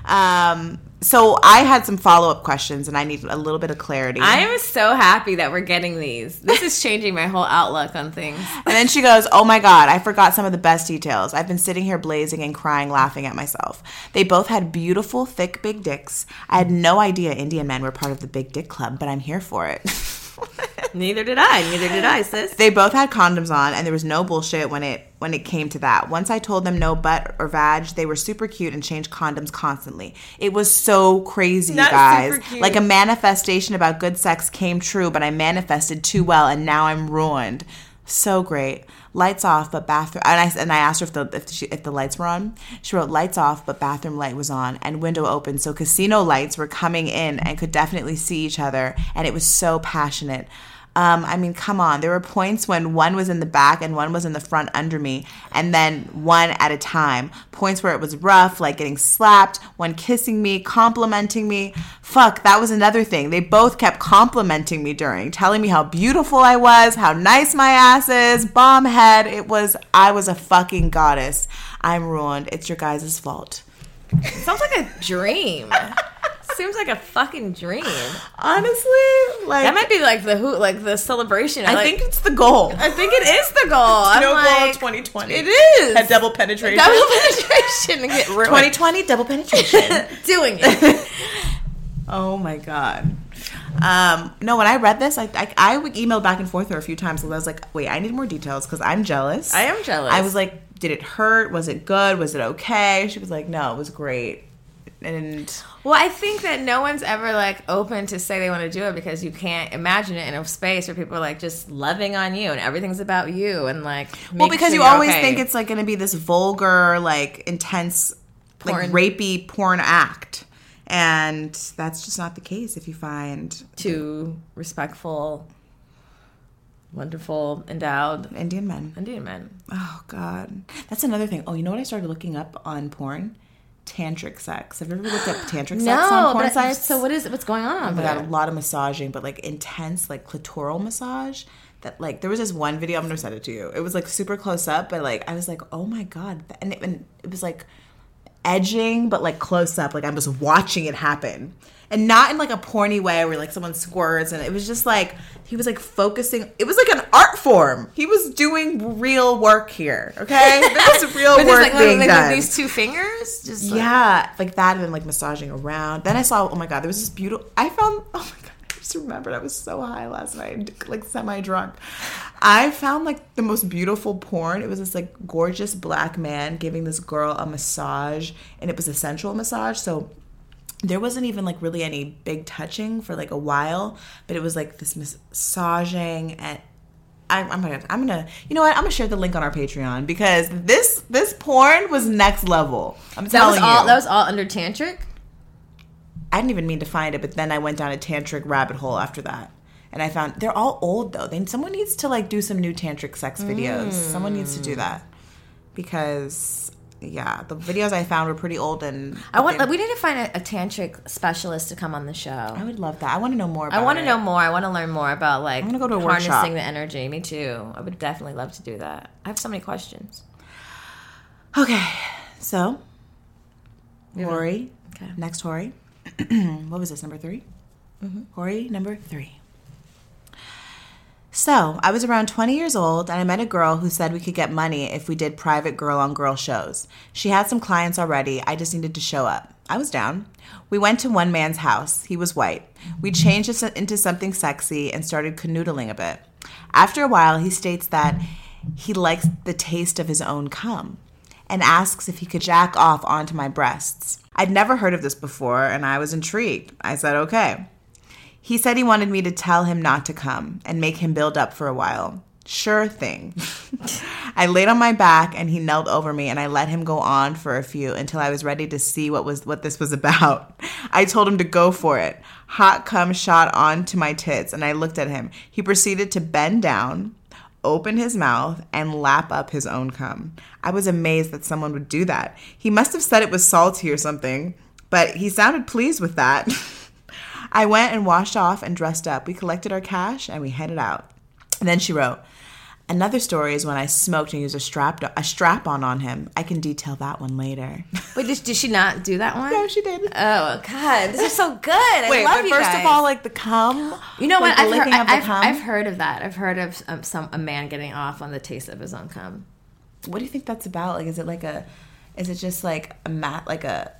Speaker 2: Um, so I had some follow up questions and I need a little bit of clarity.
Speaker 3: I am so happy that we're getting these. This is changing my whole outlook on things.
Speaker 2: And then she goes, Oh my God, I forgot some of the best details. I've been sitting here blazing and crying, laughing at myself. They both had beautiful, thick, big dicks. I had no idea Indian men were part of the Big Dick Club, but I'm here for it.
Speaker 3: Neither did I. Neither did I, sis.
Speaker 2: they both had condoms on and there was no bullshit when it when it came to that once i told them no butt or vag they were super cute and changed condoms constantly it was so crazy you
Speaker 3: That's
Speaker 2: guys like a manifestation about good sex came true but i manifested too well and now i'm ruined so great. Lights off but bathroom and i, and I asked her if the if, she, if the lights were on. She wrote lights off but bathroom light was on and window open. So casino lights were coming in and could definitely see each other and it was so passionate um, I mean, come on. There were points when one was in the back and one was in the front under me, and then one at a time. Points where it was rough, like getting slapped, one kissing me, complimenting me. Fuck, that was another thing. They both kept complimenting me during, telling me how beautiful I was, how nice my ass is, bomb head. It was, I was a fucking goddess. I'm ruined. It's your guys' fault.
Speaker 3: Sounds like a dream. Seems like a fucking dream.
Speaker 2: Honestly, like,
Speaker 3: That might be like the who, like the celebration.
Speaker 2: I
Speaker 3: like,
Speaker 2: think it's the goal.
Speaker 3: I think it is the goal.
Speaker 2: No goal
Speaker 3: like,
Speaker 2: 2020.
Speaker 3: It is
Speaker 2: Had double penetration.
Speaker 3: double penetration and get ruined.
Speaker 2: 2020 double penetration.
Speaker 3: doing it.
Speaker 2: oh my god. Um, no, when I read this, I, I I emailed back and forth her a few times because I was like, wait, I need more details because I'm jealous.
Speaker 3: I am jealous.
Speaker 2: I was like, did it hurt? Was it good? Was it okay? She was like, no, it was great. And
Speaker 3: Well, I think that no one's ever like open to say they want to do it because you can't imagine it in a space where people are like just loving on you and everything's about you and like.
Speaker 2: well, because
Speaker 3: sure
Speaker 2: you always
Speaker 3: okay.
Speaker 2: think it's like going to be this vulgar, like intense, like
Speaker 3: Porn.
Speaker 2: rapey porn act, and that's just not the case. If you find
Speaker 3: two respectful, wonderful, endowed
Speaker 2: Indian men.
Speaker 3: Indian men.
Speaker 2: Oh God, that's another thing. Oh, you know what I started looking up on porn? Tantric sex. Have you ever looked up tantric sex on porn sites?
Speaker 3: so what is it? what's going on?
Speaker 2: Oh god, a lot of massaging, but like intense, like clitoral massage. That like there was this one video I'm gonna send it to you. It was like super close up, but like I was like, oh my god, and it, and it was like edging, but like close up. Like I'm just watching it happen, and not in like a porny way where like someone squirts. And it was just like he was like focusing. It was like an art form. He was doing real work here. Okay, This is real work
Speaker 3: like,
Speaker 2: being
Speaker 3: like,
Speaker 2: done.
Speaker 3: these two fingers, just like,
Speaker 2: Yeah, like that, and then like massaging around. Then I saw, oh my god, there was this beautiful. I found, oh my god, I just remembered I was so high last night, like semi drunk. I found like the most beautiful porn. It was this like gorgeous black man giving this girl a massage, and it was a sensual massage. So there wasn't even like really any big touching for like a while, but it was like this massaging and. I'm, I'm gonna, I'm gonna, you know what? I'm gonna share the link on our Patreon because this, this porn was next level. I'm
Speaker 3: That
Speaker 2: telling
Speaker 3: was all.
Speaker 2: you.
Speaker 3: That was all under tantric.
Speaker 2: I didn't even mean to find it, but then I went down a tantric rabbit hole after that. And I found they're all old though. Then someone needs to like do some new tantric sex videos. Mm. Someone needs to do that. Because yeah, the videos I found were pretty old and
Speaker 3: I want.
Speaker 2: they-
Speaker 3: we need to find a, a tantric specialist to come on the show.
Speaker 2: I would love that. I want to know more about
Speaker 3: I want to know more. I want to learn more about like
Speaker 2: I'm gonna go to a
Speaker 3: harnessing
Speaker 2: workshop.
Speaker 3: the energy. Me too. I would definitely love to do that. I have so many questions.
Speaker 2: Okay. So Lori,
Speaker 3: Okay.
Speaker 2: Next Hori. what was this, number 3 mm-hmm. Hori, number three. So, I was around 20 years old and I met a girl who said we could get money if we did private girl on girl shows. She had some clients already, I just needed to show up. I was down. We went to one man's house. He was white. We mm-hmm. changed it into something sexy and started canoodling a bit. After a while, he states that he likes the taste of his own cum and asks if he could jack off onto my breasts. I'd never heard of this before and I was intrigued. I said, okay. He said he wanted me to tell him not to come and make him build up for a while. Sure thing. I laid on my back and he knelt over me and I let him go on for a few until I was ready to see what was what this was about. I told him to go for it. Hot cum shot onto my tits and I looked at him. He proceeded to bend down, open his mouth, and lap up his own cum. I was amazed that someone would do that. He must have said it was salty or something, but he sounded pleased with that. I went and washed off and dressed up. We collected our cash and we headed out. And then she wrote, Another story is when I smoked and used a strap a strap on on him. I can detail that one later.
Speaker 3: Wait, did, did she not do that one?
Speaker 2: no, she did.
Speaker 3: Oh God, this is so good. I
Speaker 2: Wait,
Speaker 3: love
Speaker 2: but
Speaker 3: you
Speaker 2: first
Speaker 3: guys.
Speaker 2: of all, like the cum.
Speaker 3: you know
Speaker 2: like
Speaker 3: what? I've heard, I've. I've heard of that. I've heard of um, some a man getting off on the taste of his own cum.
Speaker 2: What do you think that's about? Like, is it like a, is it just like a mat, like a?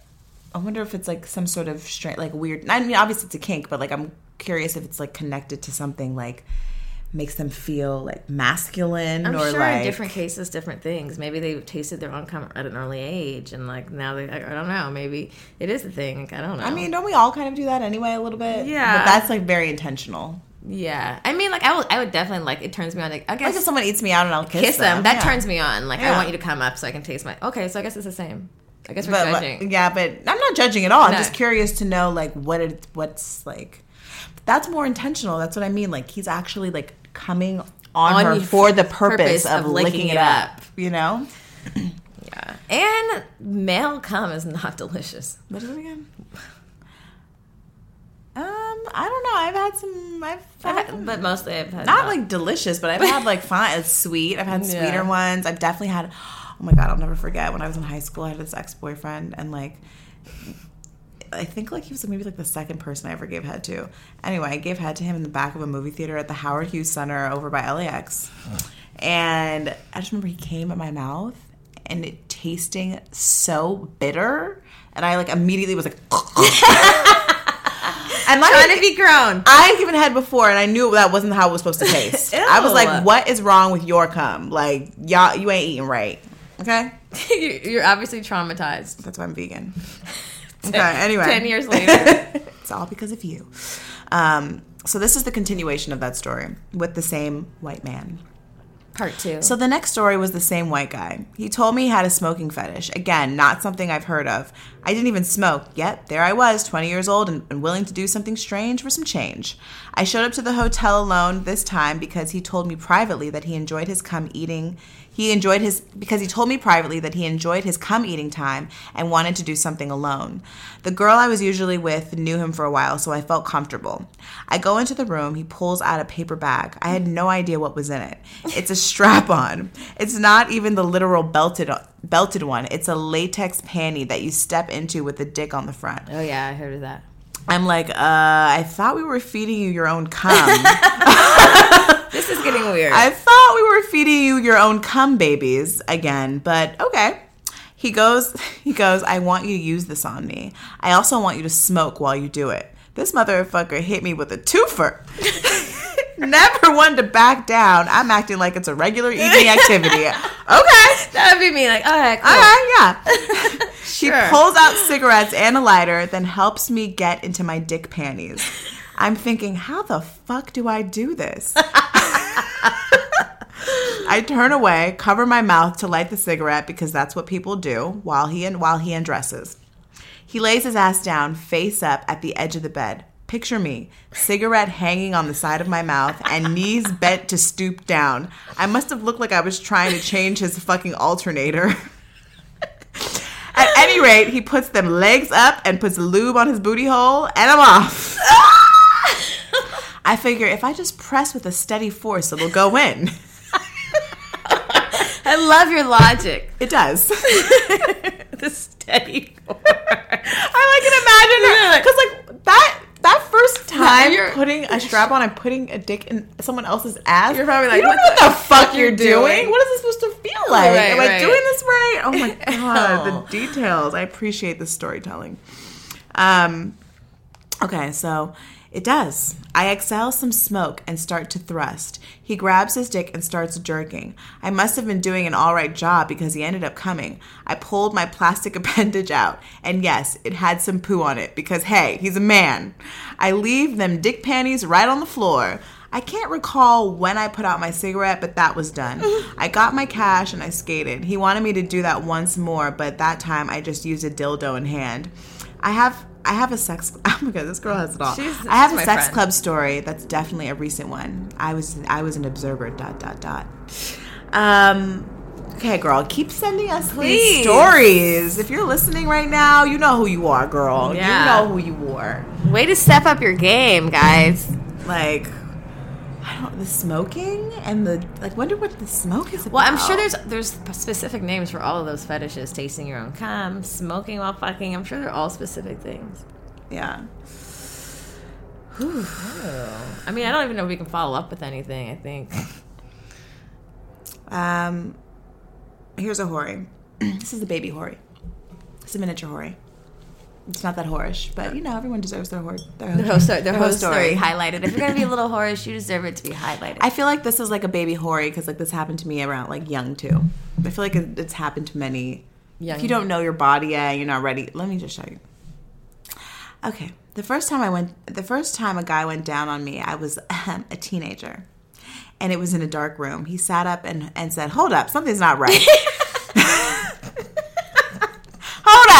Speaker 2: I wonder if it's like some sort of strange, like weird. I mean, obviously it's a kink, but like I'm curious if it's like connected to something like makes them feel like masculine
Speaker 3: I'm
Speaker 2: or
Speaker 3: sure
Speaker 2: like
Speaker 3: in different cases, different things. Maybe they tasted their own cum at an early age, and like now they, I, I don't know. Maybe it is a thing. I don't know.
Speaker 2: I mean, don't we all kind of do that anyway, a little bit?
Speaker 3: Yeah.
Speaker 2: but that's like very intentional.
Speaker 3: yeah. I mean, like I would, I would definitely like. It turns me on. Like, I
Speaker 2: Like
Speaker 3: guess
Speaker 2: if someone eats me out and I'll kiss,
Speaker 3: kiss them. That
Speaker 2: yeah.
Speaker 3: turns me on. Like I want you to come up so I can taste my. Okay, so I guess it's the same. I guess we're
Speaker 2: But, but-
Speaker 3: judging.
Speaker 2: yeah, but I'm not judging at all. I'm just curious to know like what it what's like. That's more intentional. That's what I mean. Like he's actually like coming on,
Speaker 3: On
Speaker 2: her for the purpose,
Speaker 3: purpose
Speaker 2: of,
Speaker 3: of
Speaker 2: licking,
Speaker 3: licking
Speaker 2: it up.
Speaker 3: up.
Speaker 2: You know?
Speaker 3: Yeah. And male cum is not delicious.
Speaker 2: What is it again? Um, I don't know. I've had some. I've,
Speaker 3: I've
Speaker 2: had,
Speaker 3: but mostly I've had
Speaker 2: not like delicious, but I've had like fine. It's sweet. I've had
Speaker 3: Yeah.
Speaker 2: sweeter ones. I've definitely had. Oh my god, I'll never forget when I was in high school. I had this ex boyfriend, and like, I think like he was maybe like the second person I ever gave head to. Anyway, I gave head to him in the back of a movie theater at the Howard Hughes Center over by LAX, and I just remember he came at my mouth and it tasting so bitter, and I like immediately was like. And like,
Speaker 3: trying to be grown.
Speaker 2: I had given head before, and I knew that wasn't how it was supposed to taste. I was like, "What is wrong with your cum? Like, y'all, you ain't eating right." Okay,
Speaker 3: You're obviously traumatized.
Speaker 2: that's why I'm vegan. Okay. Anyway,
Speaker 3: Ten years later.
Speaker 2: it's all because of you. Um, so this is the continuation of that story with the same white man.
Speaker 3: Part two.
Speaker 2: So the next story was the same white guy. He told me he had a smoking fetish. Again, not something I've heard of. I didn't even smoke, yet there I was, 20 years old and, and willing to do something strange for some change. I showed up to the hotel alone this time because he told me privately that he enjoyed his cum eating. He enjoyed his because he told me privately that he enjoyed his come eating time and wanted to do something alone. The girl I was usually with knew him for a while, so I felt comfortable. I go into the room, he pulls out a paper bag. I had no idea what was in it. It's a strap on. It's not even the literal belted belted one. It's a latex panty that you step into with the dick on the front.
Speaker 3: oh yeah, I heard of that.
Speaker 2: I'm like, uh, I thought we were feeding you your own cum.
Speaker 3: This is getting weird.
Speaker 2: I thought we were feeding you your own cum babies again, but okay. He goes, he goes, I want you to use this on me. I also want you to smoke while you do it. This motherfucker hit me with a twofer. Never one to back down. I'm acting like it's a regular evening activity. Okay.
Speaker 3: that would be me. Like, all right, cool.
Speaker 2: All right, yeah. she
Speaker 3: Sure.
Speaker 2: pulls out cigarettes and a lighter, then helps me get into my dick panties. I'm thinking, how the fuck do I do this? I turn away, cover my mouth to light the cigarette because that's what people do while he while he undresses. He lays his ass down, face up, at the edge of the bed. Picture me, cigarette hanging on the side of my mouth and knees bent to stoop down. I must have looked like I was trying to change his fucking alternator. At any rate, he puts them legs up and puts lube on his booty hole, and I'm off. I figure if I just press with a steady force, it'll go in.
Speaker 3: I love your logic.
Speaker 2: It does.
Speaker 3: the steady. Force.
Speaker 2: I like can imagine because like that that first time putting a strap on and putting a dick in someone else's ass.
Speaker 3: You're probably like,
Speaker 2: you don't
Speaker 3: what
Speaker 2: know what
Speaker 3: the
Speaker 2: the fuck you're doing?
Speaker 3: doing?
Speaker 2: What is this supposed to feel like?
Speaker 3: Right,
Speaker 2: Am I doing this right? Oh my god, the details. I appreciate the storytelling. Um, okay, so it does. I exhale some smoke and start to thrust. He grabs his dick and starts jerking. I must have been doing an all right job because he ended up coming. I pulled my plastic appendage out, and yes, it had some poo on it because hey, he's a man. I leave them dick panties right on the floor. I can't recall when I put out my cigarette, but that was done. I got my cash and I skated. He wanted me to do that once more, but that time I just used a dildo in hand. I have I have a sex. Oh my god, this girl has it all.
Speaker 3: She's-
Speaker 2: I have a sex
Speaker 3: friend.
Speaker 2: club story that's definitely a recent one. I was I was an observer. Dot dot dot. Um, Okay, girl, keep sending us
Speaker 3: Please.
Speaker 2: these stories. If you're listening right now, you know who you are, girl.
Speaker 3: Yeah.
Speaker 2: You know who you are.
Speaker 3: Way to step up your game, guys.
Speaker 2: Like, I don't the smoking and the like. Wonder what the smoke is about.
Speaker 3: Well, I'm sure there's there's specific names for all of those fetishes: tasting your own cum, smoking while fucking. I'm sure they're all specific things.
Speaker 2: yeah.
Speaker 3: I mean, I don't even know if we can follow up with anything. I think.
Speaker 2: Um, here's a hori. this is a baby hori. It's a miniature hori. It's not that horish, but you know everyone deserves their hor their,
Speaker 3: Their host, their
Speaker 2: their
Speaker 3: host story highlighted. If you're gonna be a little whorish, you deserve it to be highlighted.
Speaker 2: I feel like this is like a baby hori because like this happened to me around like young too. I feel like it's happened to many.
Speaker 3: Young.
Speaker 2: If you don't know your body yet, you're not ready. Let me just show you. Okay, the first time I went, the first time a guy went down on me, I was um, a teenager, and it was in a dark room. He sat up and and said, "Hold up, something's not right." Hold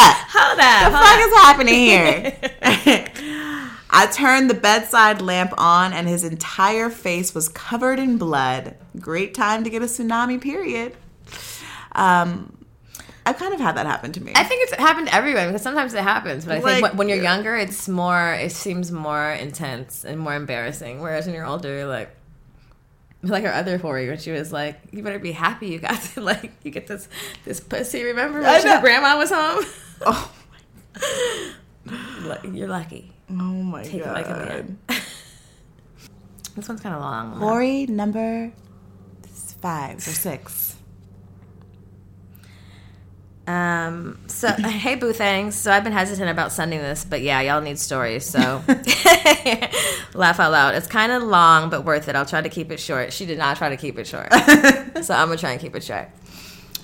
Speaker 2: up.
Speaker 3: Hold up.
Speaker 2: What the fuck is happening here? I turned the bedside lamp on and his entire face was covered in blood. Great time to get a tsunami, period. Um, I've kind of had that happen to me.
Speaker 3: I think it's happened to everyone because sometimes it happens, but I
Speaker 2: Like-
Speaker 3: think when- you're younger, it's more. It seems more intense and more embarrassing. Whereas when you're older, you're like, like our other Hori, when she was like, "You better be happy you got to like you get this this pussy." Remember when your grandma was home?
Speaker 2: oh,
Speaker 3: you're lucky.
Speaker 2: oh my god.
Speaker 3: Take it like a man. this one's kind of long.
Speaker 2: Hori number five or six.
Speaker 3: Um. So hey, boo thangs. So I've been hesitant about sending this, but yeah, y'all need stories. So laugh out loud. It's kind of long, but worth it. I'll try to keep it short. She did not try to keep it short, so I'm gonna try and keep it short.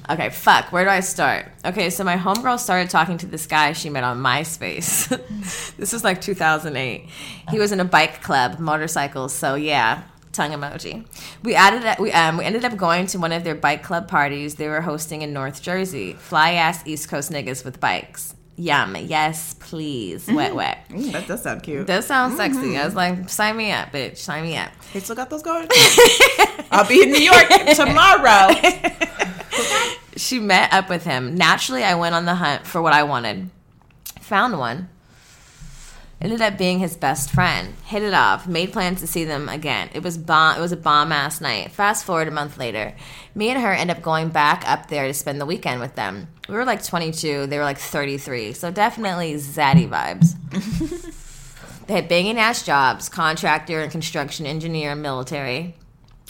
Speaker 3: Okay, fuck. Where do I start? Okay, so my homegirl started talking to this guy she met on MySpace. this was like 2008. He was in a bike club, motorcycles. So yeah, tongue emoji. We added we um we ended up going to one of their bike club parties they were hosting in North Jersey. Fly ass East Coast niggas with bikes. Yum. Yes, please. Wet mm-hmm. wet.
Speaker 2: Ooh, that does sound cute.
Speaker 3: Does sound mm-hmm. sexy. I was like, sign me up, bitch. Sign me up.
Speaker 2: They still got those going. I'll be in New York tomorrow.
Speaker 3: she met up with him. Naturally, I went on the hunt for what I wanted. Found one. Ended up being his best friend. Hit it off. Made plans to see them again. It was bomb. It was a bomb ass night. Fast forward a month later, me and her end up going back up there to spend the weekend with them. We were like 22. They were like 33. So definitely zaddy vibes. they had banging ass jobs: contractor and construction engineer, and military.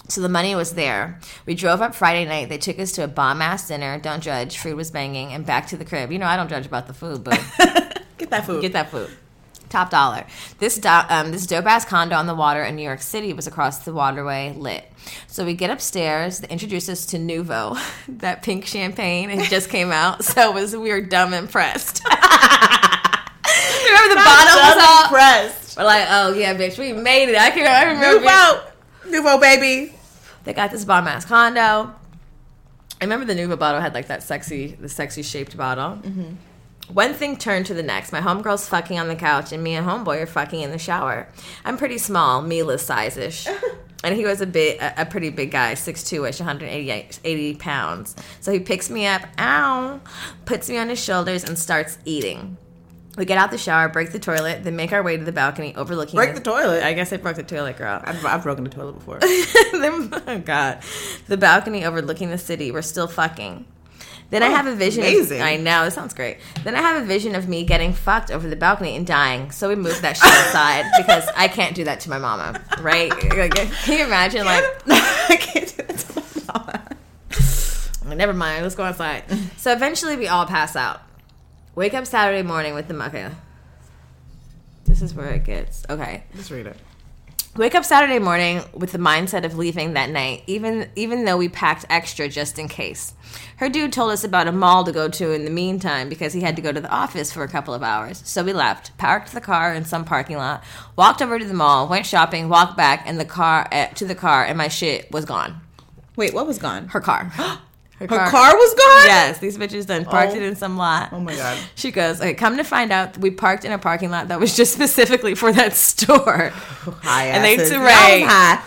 Speaker 3: So the money was there. We drove up Friday night. They took us to a bomb ass dinner. Don't judge. Food was banging, and back to the crib. You know I don't judge about the food, but
Speaker 2: Get that food.
Speaker 3: get that food. Top dollar. This do- um, this dope ass condo on the water in New York City was across the waterway, lit. So we get upstairs. They introduce us to Nuvo, that pink champagne. It just came out, so it was we were dumb impressed. Remember the bottle was all.
Speaker 2: impressed.
Speaker 3: We're like, oh yeah, bitch, we made it. I can I remember.
Speaker 2: Nuvo, Nuvo baby.
Speaker 3: They got this bomb ass condo. I remember the Nuvo bottle had like that sexy, the sexy shaped bottle. One thing turned to the next. My homegirl's fucking on the couch, and me and homeboy are fucking in the shower. I'm pretty small, Mila's size ish. And he was a bit, a, a pretty big guy, 6'2 ish, 180 pounds. So he picks me up, ow, puts me on his shoulders, and starts eating. We get out the shower, break the toilet, then make our way to the balcony overlooking
Speaker 2: Break the toilet.
Speaker 3: I guess I broke the toilet, girl.
Speaker 2: I've, I've broken the toilet before.
Speaker 3: Then- oh god the balcony overlooking the city we're still fucking then i
Speaker 2: Oh,
Speaker 3: have a vision
Speaker 2: amazing.
Speaker 3: Of, i know it sounds great then i have a vision of me getting fucked over the balcony and dying so we moved that shit aside because i can't do that to my mama right Like, can you imagine like
Speaker 2: I can't do that to my mama.
Speaker 3: never mind let's go outside so eventually we all pass out wake up saturday morning with the okay this is where it gets okay
Speaker 2: Just read it.
Speaker 3: Wake up Saturday morning with the mindset of leaving that night, even even though we packed extra just in case. Her dude told us about a mall to go to in the meantime because he had to go to the office for a couple of hours. So we left, parked the car in some parking lot, walked over to the mall, went shopping, walked back, and the car uh, to the car, and my shit was gone.
Speaker 2: Wait, what was gone?
Speaker 3: Her car. Her,
Speaker 2: Her car was gone?
Speaker 3: Yes, these bitches done parked
Speaker 2: Oh.
Speaker 3: it in some lot.
Speaker 2: Oh my God.
Speaker 3: She goes, okay, come to find out, we parked in a parking lot that was just specifically for that store.
Speaker 2: High
Speaker 3: And they to
Speaker 2: high.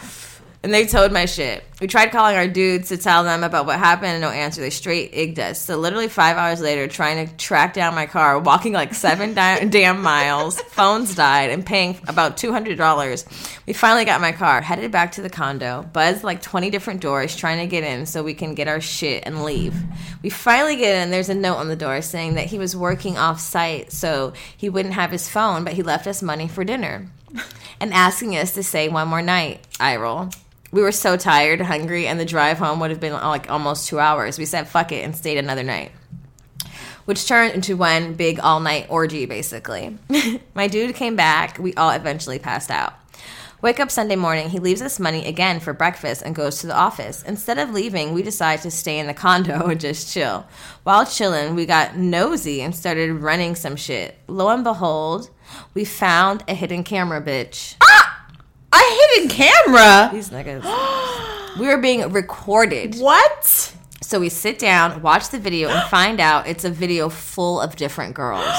Speaker 3: And they towed my shit. We tried calling our dudes to tell them about what happened, and no answer. They straight igged us. So literally five hours later, trying to track down my car, walking like seven di- damn miles, phones died, and paying about two hundred dollars. We finally got my car, headed back to the condo, buzzed like twenty different doors, trying to get in so we can get our shit and leave. We finally get in. There's a note on the door saying that he was working off site, so he wouldn't have his phone, but he left us money for dinner and asking us to stay one more night. I roll. We were so tired, hungry, and the drive home would have been like almost two hours. We said fuck it and stayed another night. Which turned into one big all night orgy, basically. My dude came back. We all eventually passed out. Wake up Sunday morning, he leaves us money again for breakfast and goes to the office. Instead of leaving, we decide to stay in the condo and just chill. While chilling, we got nosy and started running some shit. Lo and behold, we found a hidden camera, bitch. Ah!
Speaker 2: A hidden camera.
Speaker 3: These niggas. we were being recorded.
Speaker 2: What?
Speaker 3: So we sit down, watch the video, and find out it's a video full of different girls.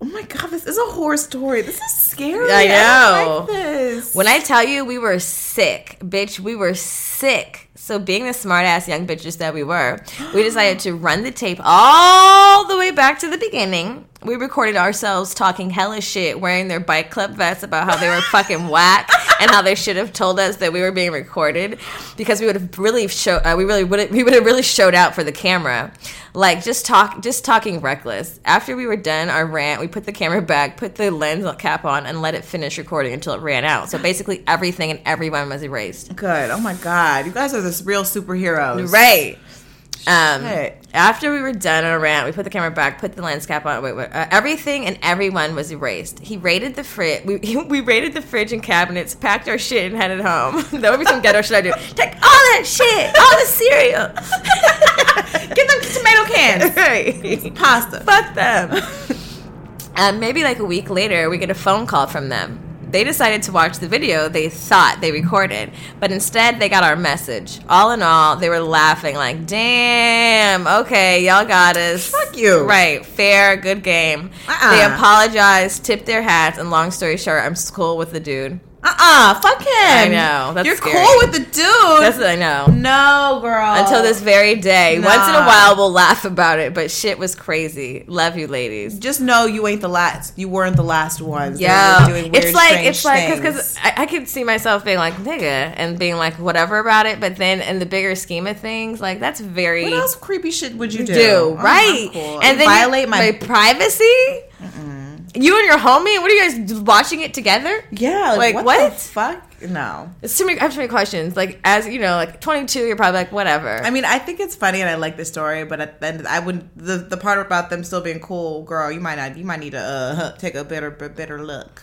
Speaker 2: Oh my god, this is a horror story. This is scary.
Speaker 3: I know.
Speaker 2: like this.
Speaker 3: When I tell you we were sick, bitch, we were sick. So being the smart ass young bitches that we were, we decided to run the tape all the way back to the beginning. We recorded ourselves talking hella shit, wearing their bike club vests about how they were fucking whack and how they should have told us that we were being recorded because we would have really show uh, we really would we would have really showed out for the camera, like just talk just talking reckless. After we were done our rant, we put the camera back, put the lens cap on, and let it finish recording until it ran out. So basically, everything and everyone was erased.
Speaker 2: Good. Oh my god, you guys are this real superheroes.
Speaker 3: Right. Um, after we were done our rant, we put the camera back, put the lens cap on. Wait, wait, uh, everything and everyone was erased. He raided the fridge. We, we raided the fridge and cabinets, packed our shit, and headed home. that would be some ghetto shit I do. Take all that shit, all the cereal.
Speaker 2: Get them tomato cans.
Speaker 3: right.
Speaker 2: Pasta.
Speaker 3: Fuck them. Um, maybe like a week later, we get a phone call from them. They decided to watch the video they thought they recorded, but instead they got our message. All in all, they were laughing like, damn, okay, y'all got us.
Speaker 2: Fuck you.
Speaker 3: Right, fair, good game.
Speaker 2: Uh-uh.
Speaker 3: They apologized, tipped their hats, and long story short, I'm cool with the dude.
Speaker 2: Uh-uh. Fuck him.
Speaker 3: I know, that's
Speaker 2: You're
Speaker 3: scary.
Speaker 2: cool with the dude.
Speaker 3: That's what I know.
Speaker 2: no, girl.
Speaker 3: Until this very day. Once in a while, we'll laugh about it, but shit was crazy. Love you, ladies.
Speaker 2: Just know you ain't the last. You weren't the last ones. that
Speaker 3: Yeah,
Speaker 2: were doing weird,
Speaker 3: it's like it's like because I, I could see myself being like nigga and being like whatever about it, but then in the bigger scheme of things, like that's very
Speaker 2: What else creepy shit would you do?
Speaker 3: do, right?
Speaker 2: cool.
Speaker 3: And then
Speaker 2: violate
Speaker 3: you,
Speaker 2: my,
Speaker 3: privacy. You and your homie, what are you guys watching it together?
Speaker 2: yeah.
Speaker 3: like,
Speaker 2: Like, what,
Speaker 3: what?
Speaker 2: the fuck? No.
Speaker 3: It's too many. I have too many questions. Like as you know, like twenty two, you're probably like whatever.
Speaker 2: I mean, I think it's funny and I like the story, but at the end, I would the the part about them still being cool, girl. You might not. You might need to uh, take a better better look.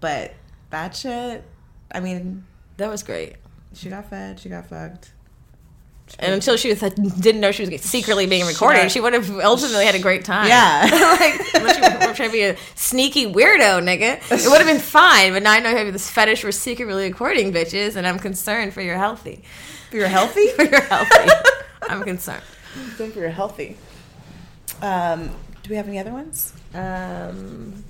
Speaker 2: But that shit. I mean,
Speaker 3: that was great.
Speaker 2: she got fed. She got fucked.
Speaker 3: And until she was didn't know she was secretly being recorded,
Speaker 2: got-
Speaker 3: she would have ultimately had a great time.
Speaker 2: Yeah.
Speaker 3: like, were trying to be a sneaky weirdo, nigga. It would have been fine, but now I know you have this fetish for secretly recording bitches, and I'm concerned for your healthy.
Speaker 2: If you're healthy,
Speaker 3: For your healthy. I'm concerned.
Speaker 2: if you're healthy. Um, do we have any other ones?
Speaker 3: Um,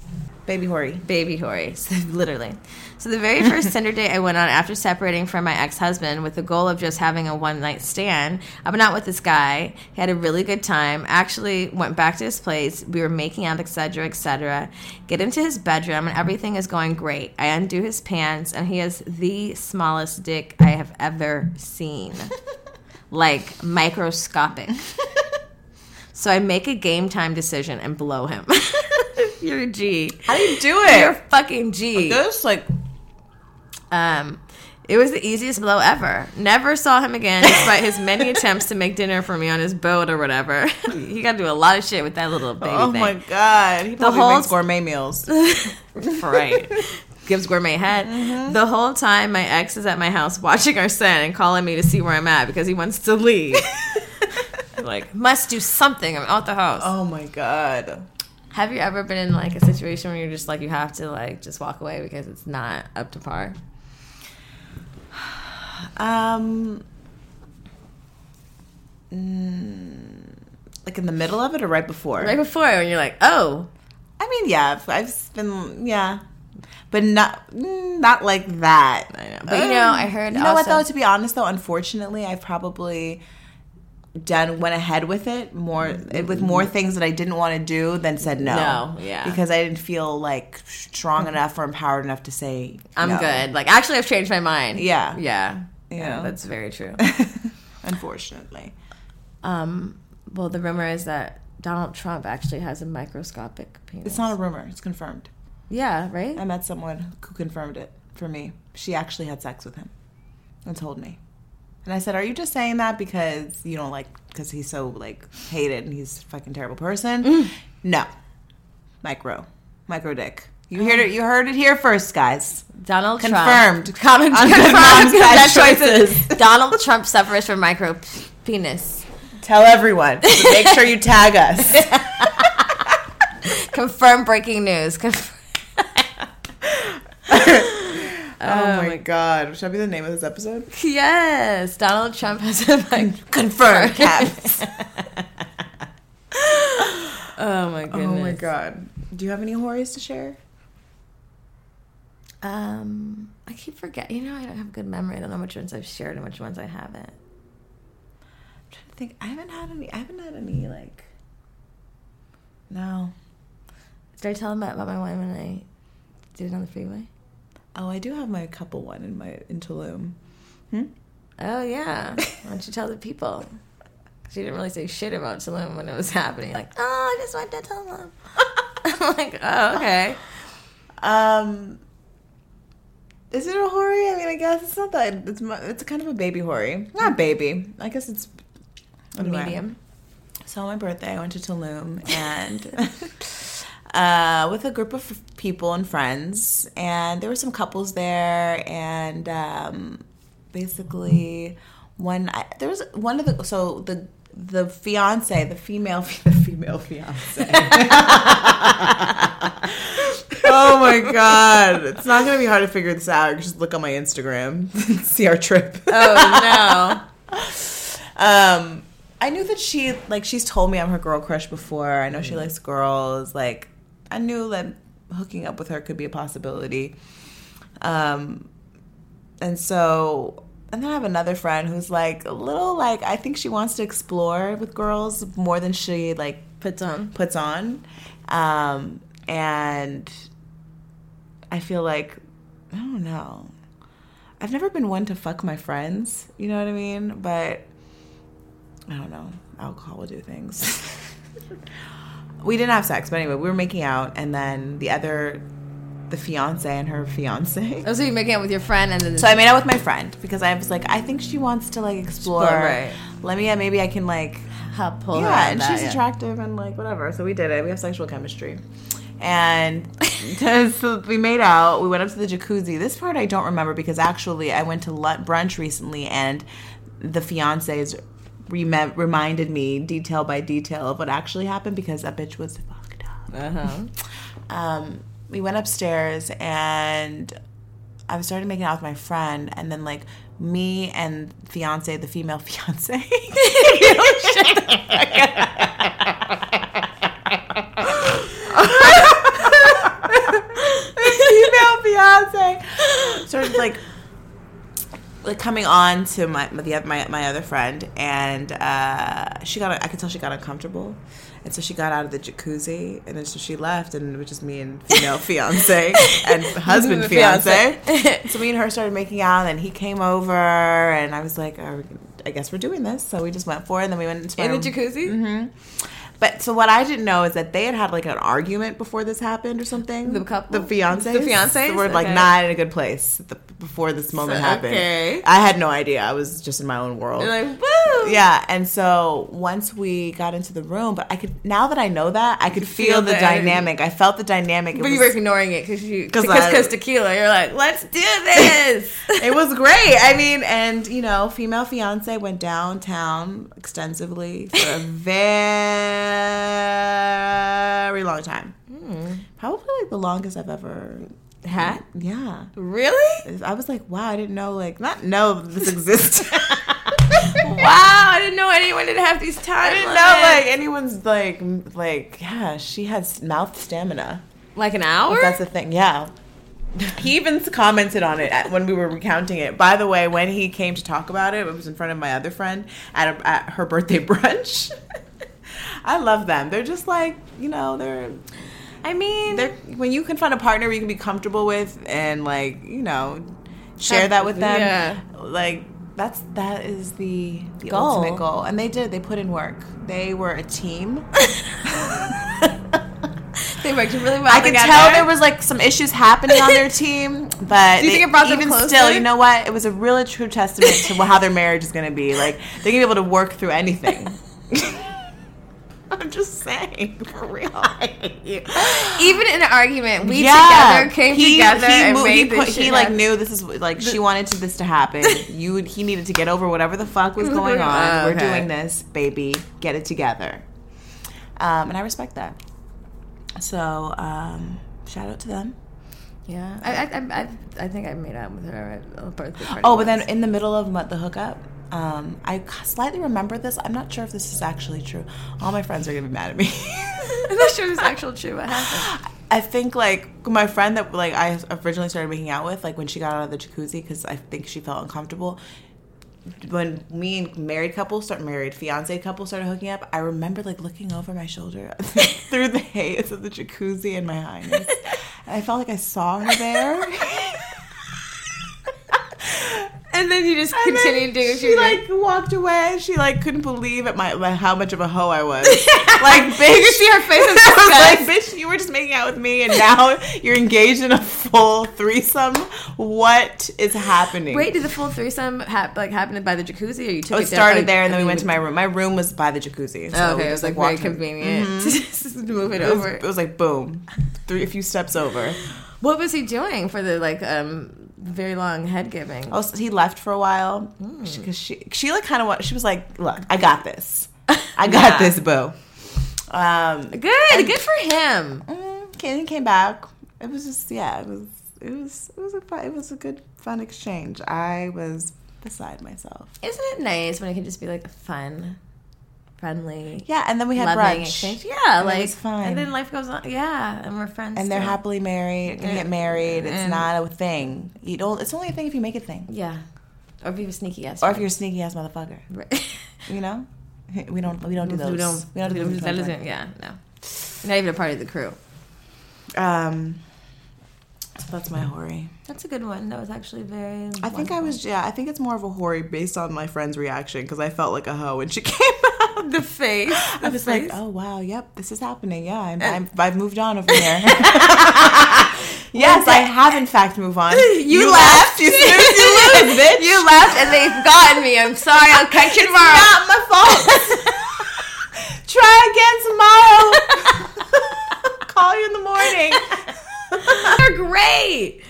Speaker 2: Baby Hori.
Speaker 3: baby Hori, so, literally. So the very first Tinder date I went on after separating from my ex-husband with the goal of just having a one-night stand. I went out with this guy. He had a really good time. Actually went back to his place. We were making out, etc., etc. Get into his bedroom, and everything is going great. I undo his pants, and he has the smallest dick I have ever seen, like microscopic. So I make a game time decision and blow him. You're a G.
Speaker 2: How do you do it?
Speaker 3: You're fucking G.
Speaker 2: This like
Speaker 3: Um, it was the easiest blow ever. Never saw him again, despite his many attempts to make dinner for me on his boat or whatever. he got to do a lot of shit with that little baby
Speaker 2: oh
Speaker 3: thing.
Speaker 2: my god, he probably
Speaker 3: whole-
Speaker 2: makes gourmet meals.
Speaker 3: right. Gives gourmet head.
Speaker 2: Mm-hmm.
Speaker 3: The whole time, my ex is at my house watching our son and calling me to see where I'm at because he wants to leave. Like, must do something. I'm out the house.
Speaker 2: oh my god.
Speaker 3: Have you ever been in like a situation where you're just like you have to like just walk away because it's not up to par?
Speaker 2: Um, mm, like in the middle of it or right before?
Speaker 3: Right before when you're like, oh,
Speaker 2: I mean, yeah, I've- I've been, yeah, but not mm, not like that.
Speaker 3: I know. But you know, I heard
Speaker 2: You know what though? To be honest though, unfortunately, I probably done went ahead with it more with more things that I didn't want to do than said no.
Speaker 3: No, yeah.
Speaker 2: because I didn't feel like strong enough or empowered enough to say
Speaker 3: I'm
Speaker 2: no.
Speaker 3: good. Like actually, I've changed my mind.
Speaker 2: Yeah.
Speaker 3: yeah,
Speaker 2: You
Speaker 3: yeah. That's very true.
Speaker 2: Unfortunately,
Speaker 3: um, well, the rumor is that Donald Trump actually has a microscopic penis.
Speaker 2: it's not a rumor; it's confirmed.
Speaker 3: Yeah, right.
Speaker 2: I met someone who confirmed it for me. She actually had sex with him and told me. And I said, "Are you just saying that because you don't like because he's so like hated and he's a fucking terrible person?"
Speaker 3: Mm.
Speaker 2: No, micro, micro dick. You heard it. You heard it here first, guys.
Speaker 3: Donald
Speaker 2: Confirmed.
Speaker 3: Trump. Donald confirmed.
Speaker 2: Bad
Speaker 3: choices.
Speaker 2: Choices.
Speaker 3: Donald Trump suffers from micro penis.
Speaker 2: Tell everyone. Make sure you tag us.
Speaker 3: Confirm breaking news. Conf-
Speaker 2: oh my god! Should that be the name of this episode?
Speaker 3: yes, Donald Trump has a mic-
Speaker 2: Confirmed, Caps.
Speaker 3: Oh my goodness.
Speaker 2: oh my god! Do you have any horrors to share?
Speaker 3: Um, I keep forgetting. You know, I don't have a good memory. I don't know which ones I've shared and which ones I haven't.
Speaker 2: I'm trying to think. I haven't had any. I haven't had any like. No.
Speaker 3: Did I tell them about, my one when I did it on the freeway?
Speaker 2: Oh, I do have my couple one in my in Tulum. Hmm?
Speaker 3: Oh yeah. Why don't you tell the people? She didn't really say shit about Tulum when it was happening. Like, oh, I just went to them. I'm like, oh, okay.
Speaker 2: Um. Is it a hoary? I mean, I guess it's not that. It's it's kind of a baby hoary. Not baby. I guess it's.
Speaker 3: Medium.
Speaker 2: So on my birthday, I went to Tulum and uh, with a group of people and friends, and there were some couples there, and um, basically one I, there was one of the so the the fiance, the female the female fiance. oh my god, it's not gonna be hard to figure this out. Just look on my Instagram, see our trip.
Speaker 3: Oh no.
Speaker 2: Um, I knew that she like she's told me I'm her girl crush before. I know
Speaker 3: Mm.
Speaker 2: she likes girls. Like I knew that hooking up with her could be a possibility. Um, and so and then I have another friend who's like a little like I think she wants to explore with girls more than she like
Speaker 3: Puts on.
Speaker 2: puts on. Um, and I feel like I don't know. I've never been one to fuck my friends, you know what I mean? But I don't know. Alcohol will do things. we didn't have sex, but anyway, we were making out, and then the other, the fiance and her fiance.
Speaker 3: Oh, so you're making out with your friend and then
Speaker 2: So I made out with my friend because I was like, I think she wants to like explore.
Speaker 3: Explore, right.
Speaker 2: Let me, uh, maybe I can like
Speaker 3: help pull her
Speaker 2: yeah, and
Speaker 3: that,
Speaker 2: she's
Speaker 3: yeah.
Speaker 2: attractive and like whatever. So we did it. We have sexual chemistry, and so we made out. We went up to the jacuzzi. This part I don't remember because actually I went to brunch recently, and the fiancés rem- reminded me detail by detail of what actually happened because that bitch was fucked up.
Speaker 3: Uh-huh.
Speaker 2: Um, we went upstairs and I was started making out with my friend, and then like me and fiance, the female fiance. female fiance started like like coming on to my the my my other friend, and uh, she got I could tell she got uncomfortable, and so she got out of the jacuzzi, and then so she left, and it was just me and female fiance and husband fiance.
Speaker 3: fiance.
Speaker 2: so me and her started making out, and he came over, and I was like, "Oh, I guess we're doing this. So we just went for it, and then we went into
Speaker 3: In the jacuzzi?
Speaker 2: hmm But so what I didn't know is that they had had like an argument before this happened or something.
Speaker 3: The couple?
Speaker 2: the fiancés,
Speaker 3: The fiancés?
Speaker 2: were like
Speaker 3: Okay.
Speaker 2: not in a good place the, before this moment
Speaker 3: So-
Speaker 2: happened.
Speaker 3: okay.
Speaker 2: I had no idea. I was just in my own world.
Speaker 3: You're like, woo!
Speaker 2: yeah, and so once we got into the room, but I could now that I know that I could feel,
Speaker 3: feel
Speaker 2: the,
Speaker 3: the
Speaker 2: dynamic. I felt the dynamic. It
Speaker 3: But you
Speaker 2: was-
Speaker 3: were ignoring it because you because tequila. You're like, let's do this.
Speaker 2: it was great. I mean, and you know, female fiance went downtown extensively for a very long time. Hmm. Probably like the longest I've ever
Speaker 3: had.
Speaker 2: Yeah.
Speaker 3: Really?
Speaker 2: I was like, wow, I didn't know, like, not know that this exists.
Speaker 3: wow! I didn't know anyone didn't have these times.
Speaker 2: I didn't know, like, anyone's like, like, yeah, she has mouth stamina.
Speaker 3: like an hour.
Speaker 2: That's the thing, yeah. he even commented on it at, when we were recounting it. By the way, when he came to talk about it, it was in front of my other friend at, a, at her birthday brunch. I love them. They're just like you know they're
Speaker 3: I mean,
Speaker 2: they're when you can find a partner you can be comfortable with and like you know share that with them.
Speaker 3: Yeah.
Speaker 2: Like that's that is the, the
Speaker 3: Goal.
Speaker 2: ultimate goal, and they did. They put in work. They were a team.
Speaker 3: they worked really well.
Speaker 2: I could tell there was like some issues happening on their team, but
Speaker 3: Do you
Speaker 2: they-
Speaker 3: think it brought them
Speaker 2: even
Speaker 3: closer?
Speaker 2: still, you know what? It was a really true testament to how their marriage is going to be. Like they're going to be able to work through anything. I'm just saying, for real.
Speaker 3: even in an argument, we
Speaker 2: Yeah.
Speaker 3: together came
Speaker 2: He-
Speaker 3: together
Speaker 2: he
Speaker 3: and made
Speaker 2: he,
Speaker 3: this
Speaker 2: put-
Speaker 3: shit
Speaker 2: he like
Speaker 3: happen.
Speaker 2: knew this is like she wanted to, this to happen. You he needed to get over whatever the fuck was going on.
Speaker 3: Oh,
Speaker 2: We're doing this, baby. Get it together. Um, and I respect that. So um, shout out to them.
Speaker 3: Yeah, I, I, I, I, think I made out with her at a birthday party.
Speaker 2: Oh, but then in the middle of the hookup, um, I slightly remember this. I'm not sure if this is actually true. All my friends are gonna be mad at me.
Speaker 3: I'm not sure if it's actually true. What happened?
Speaker 2: I think like my friend that like I originally started making out with, like when she got out of the jacuzzi, because I think she felt uncomfortable. When me and married couples start married fiance couple started hooking up, I remember like looking over my shoulder through the haze of the jacuzzi and my highness, and I felt like I saw her there.
Speaker 3: And then you just
Speaker 2: And
Speaker 3: continued doing
Speaker 2: she like
Speaker 3: doing.
Speaker 2: walked away. She like couldn't believe at my, my how much of a hoe I was. like bitch,
Speaker 3: You could see her face
Speaker 2: I was like, bitch, you were just making out with me, and now you're engaged in a full threesome. What is happening?
Speaker 3: Wait, did the full threesome hap- like happen by the jacuzzi, or you took
Speaker 2: Oh,
Speaker 3: it
Speaker 2: it started
Speaker 3: like,
Speaker 2: there, and then we went to my room. My room was by the jacuzzi. So
Speaker 3: Oh, okay, it was
Speaker 2: just,
Speaker 3: like very convenient to just move it
Speaker 2: It was,
Speaker 3: over.
Speaker 2: it was like boom, three a few steps over.
Speaker 3: What was he doing for the like um very long head giving?
Speaker 2: Oh, so he left for a while because she, she like kind of what she was like. Look, I got this. I got
Speaker 3: Yeah.
Speaker 2: this, boo. Um,
Speaker 3: Good, good for him.
Speaker 2: Mm, came came back. It was just yeah. It was it was it was a fun, it was a good fun exchange. I was beside myself.
Speaker 3: Isn't it nice when it can just be like fun, friendly,
Speaker 2: Yeah, and then we had brunch.
Speaker 3: exchange? Yeah,
Speaker 2: And
Speaker 3: like
Speaker 2: fine.
Speaker 3: And then life goes on. Yeah, and we're friends.
Speaker 2: and they're
Speaker 3: still.
Speaker 2: happily married. Gonna get married. It's
Speaker 3: And-
Speaker 2: not a thing. You don't. It's only a thing if you make it a thing,
Speaker 3: Yeah, or if you're a sneaky ass.
Speaker 2: or if you're a sneaky ass motherfucker.
Speaker 3: Right.
Speaker 2: You know, we don't. We don't do those.
Speaker 3: We don't.
Speaker 2: We don't do those.
Speaker 3: that
Speaker 2: 2020.
Speaker 3: isn't. Yeah, no. Not even a part of the crew.
Speaker 2: Um. So that's my hoary.
Speaker 3: That's a good one. That was actually very.
Speaker 2: I think I was. Yeah, I think it's more of a hoary based on my friend's reaction because I felt like a hoe when she came.
Speaker 3: the face.
Speaker 2: I was like, oh wow, yep, this is happening. Yeah, I'm, uh, I'm, I've moved on over here. yes, I have in fact moved on.
Speaker 3: You,
Speaker 2: left. You snooze, you lose, bitch.
Speaker 3: You left, and they've gotten me. I'm sorry. I'll catch you tomorrow.
Speaker 2: It's not my fault. Try again tomorrow. Call you in the morning.
Speaker 3: They're great.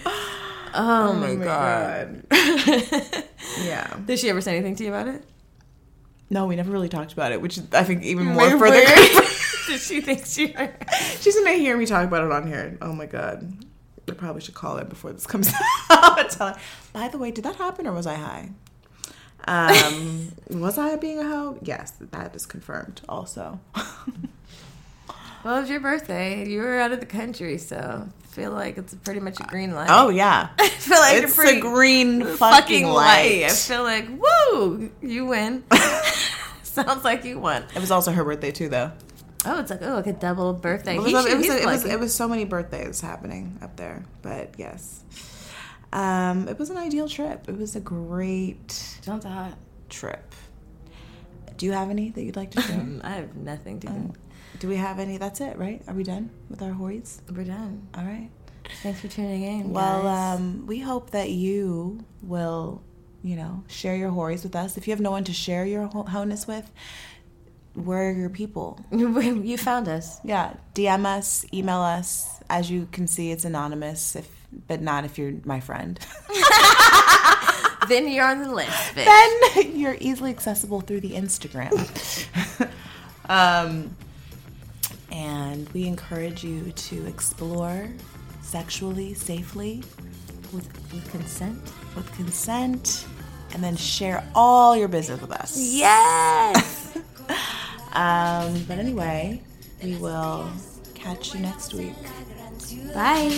Speaker 3: Oh, oh, my,
Speaker 2: my
Speaker 3: god.
Speaker 2: Yeah.
Speaker 3: Did she ever say anything to you about it?
Speaker 2: No, we never really talked about it, which I think even more
Speaker 3: Maybe
Speaker 2: further.
Speaker 3: weird.
Speaker 2: creepy.
Speaker 3: Did she thinks she?
Speaker 2: She's gonna hear me talk about it on here. Oh my god. I probably should call her before this comes out. Tell her, by the way, did that happen or was I high? Um, was I being a hoe? Yes, that is confirmed also.
Speaker 3: Well, it's your birthday. You were out of the country, so feel like it's pretty much a green light.
Speaker 2: oh yeah.
Speaker 3: I feel like
Speaker 2: it's a green fucking,
Speaker 3: fucking
Speaker 2: light.
Speaker 3: light. I feel like woo, you win. Sounds like you won.
Speaker 2: It was also her birthday too, though.
Speaker 3: Oh, it's like oh, like a double birthday.
Speaker 2: It was,
Speaker 3: He
Speaker 2: it, was, it, was, it was so many birthdays happening up there, but yes, um, it was an ideal trip. It was a great
Speaker 3: Sounds hot.
Speaker 2: trip. Do you have any that you'd like to share?
Speaker 3: I have nothing to do.
Speaker 2: Um, Do we have any? That's it, right? Are we done with our hories?
Speaker 3: We're done.
Speaker 2: All right.
Speaker 3: Thanks for tuning in.
Speaker 2: Well, um, we hope that you will, you know, share your hories with us. If you have no one to share your ho- with, we're your people.
Speaker 3: you found us.
Speaker 2: Yeah, DM us, email us. As you can see, it's anonymous, if but not if you're my friend.
Speaker 3: then you're on the list. Bitch.
Speaker 2: then you're easily accessible through the Instagram. um, and we encourage you to explore sexually safely
Speaker 3: with, with consent.
Speaker 2: with consent and then share all your business with us.
Speaker 3: Yes.
Speaker 2: Um, but anyway, we will catch you next week.
Speaker 3: Bye.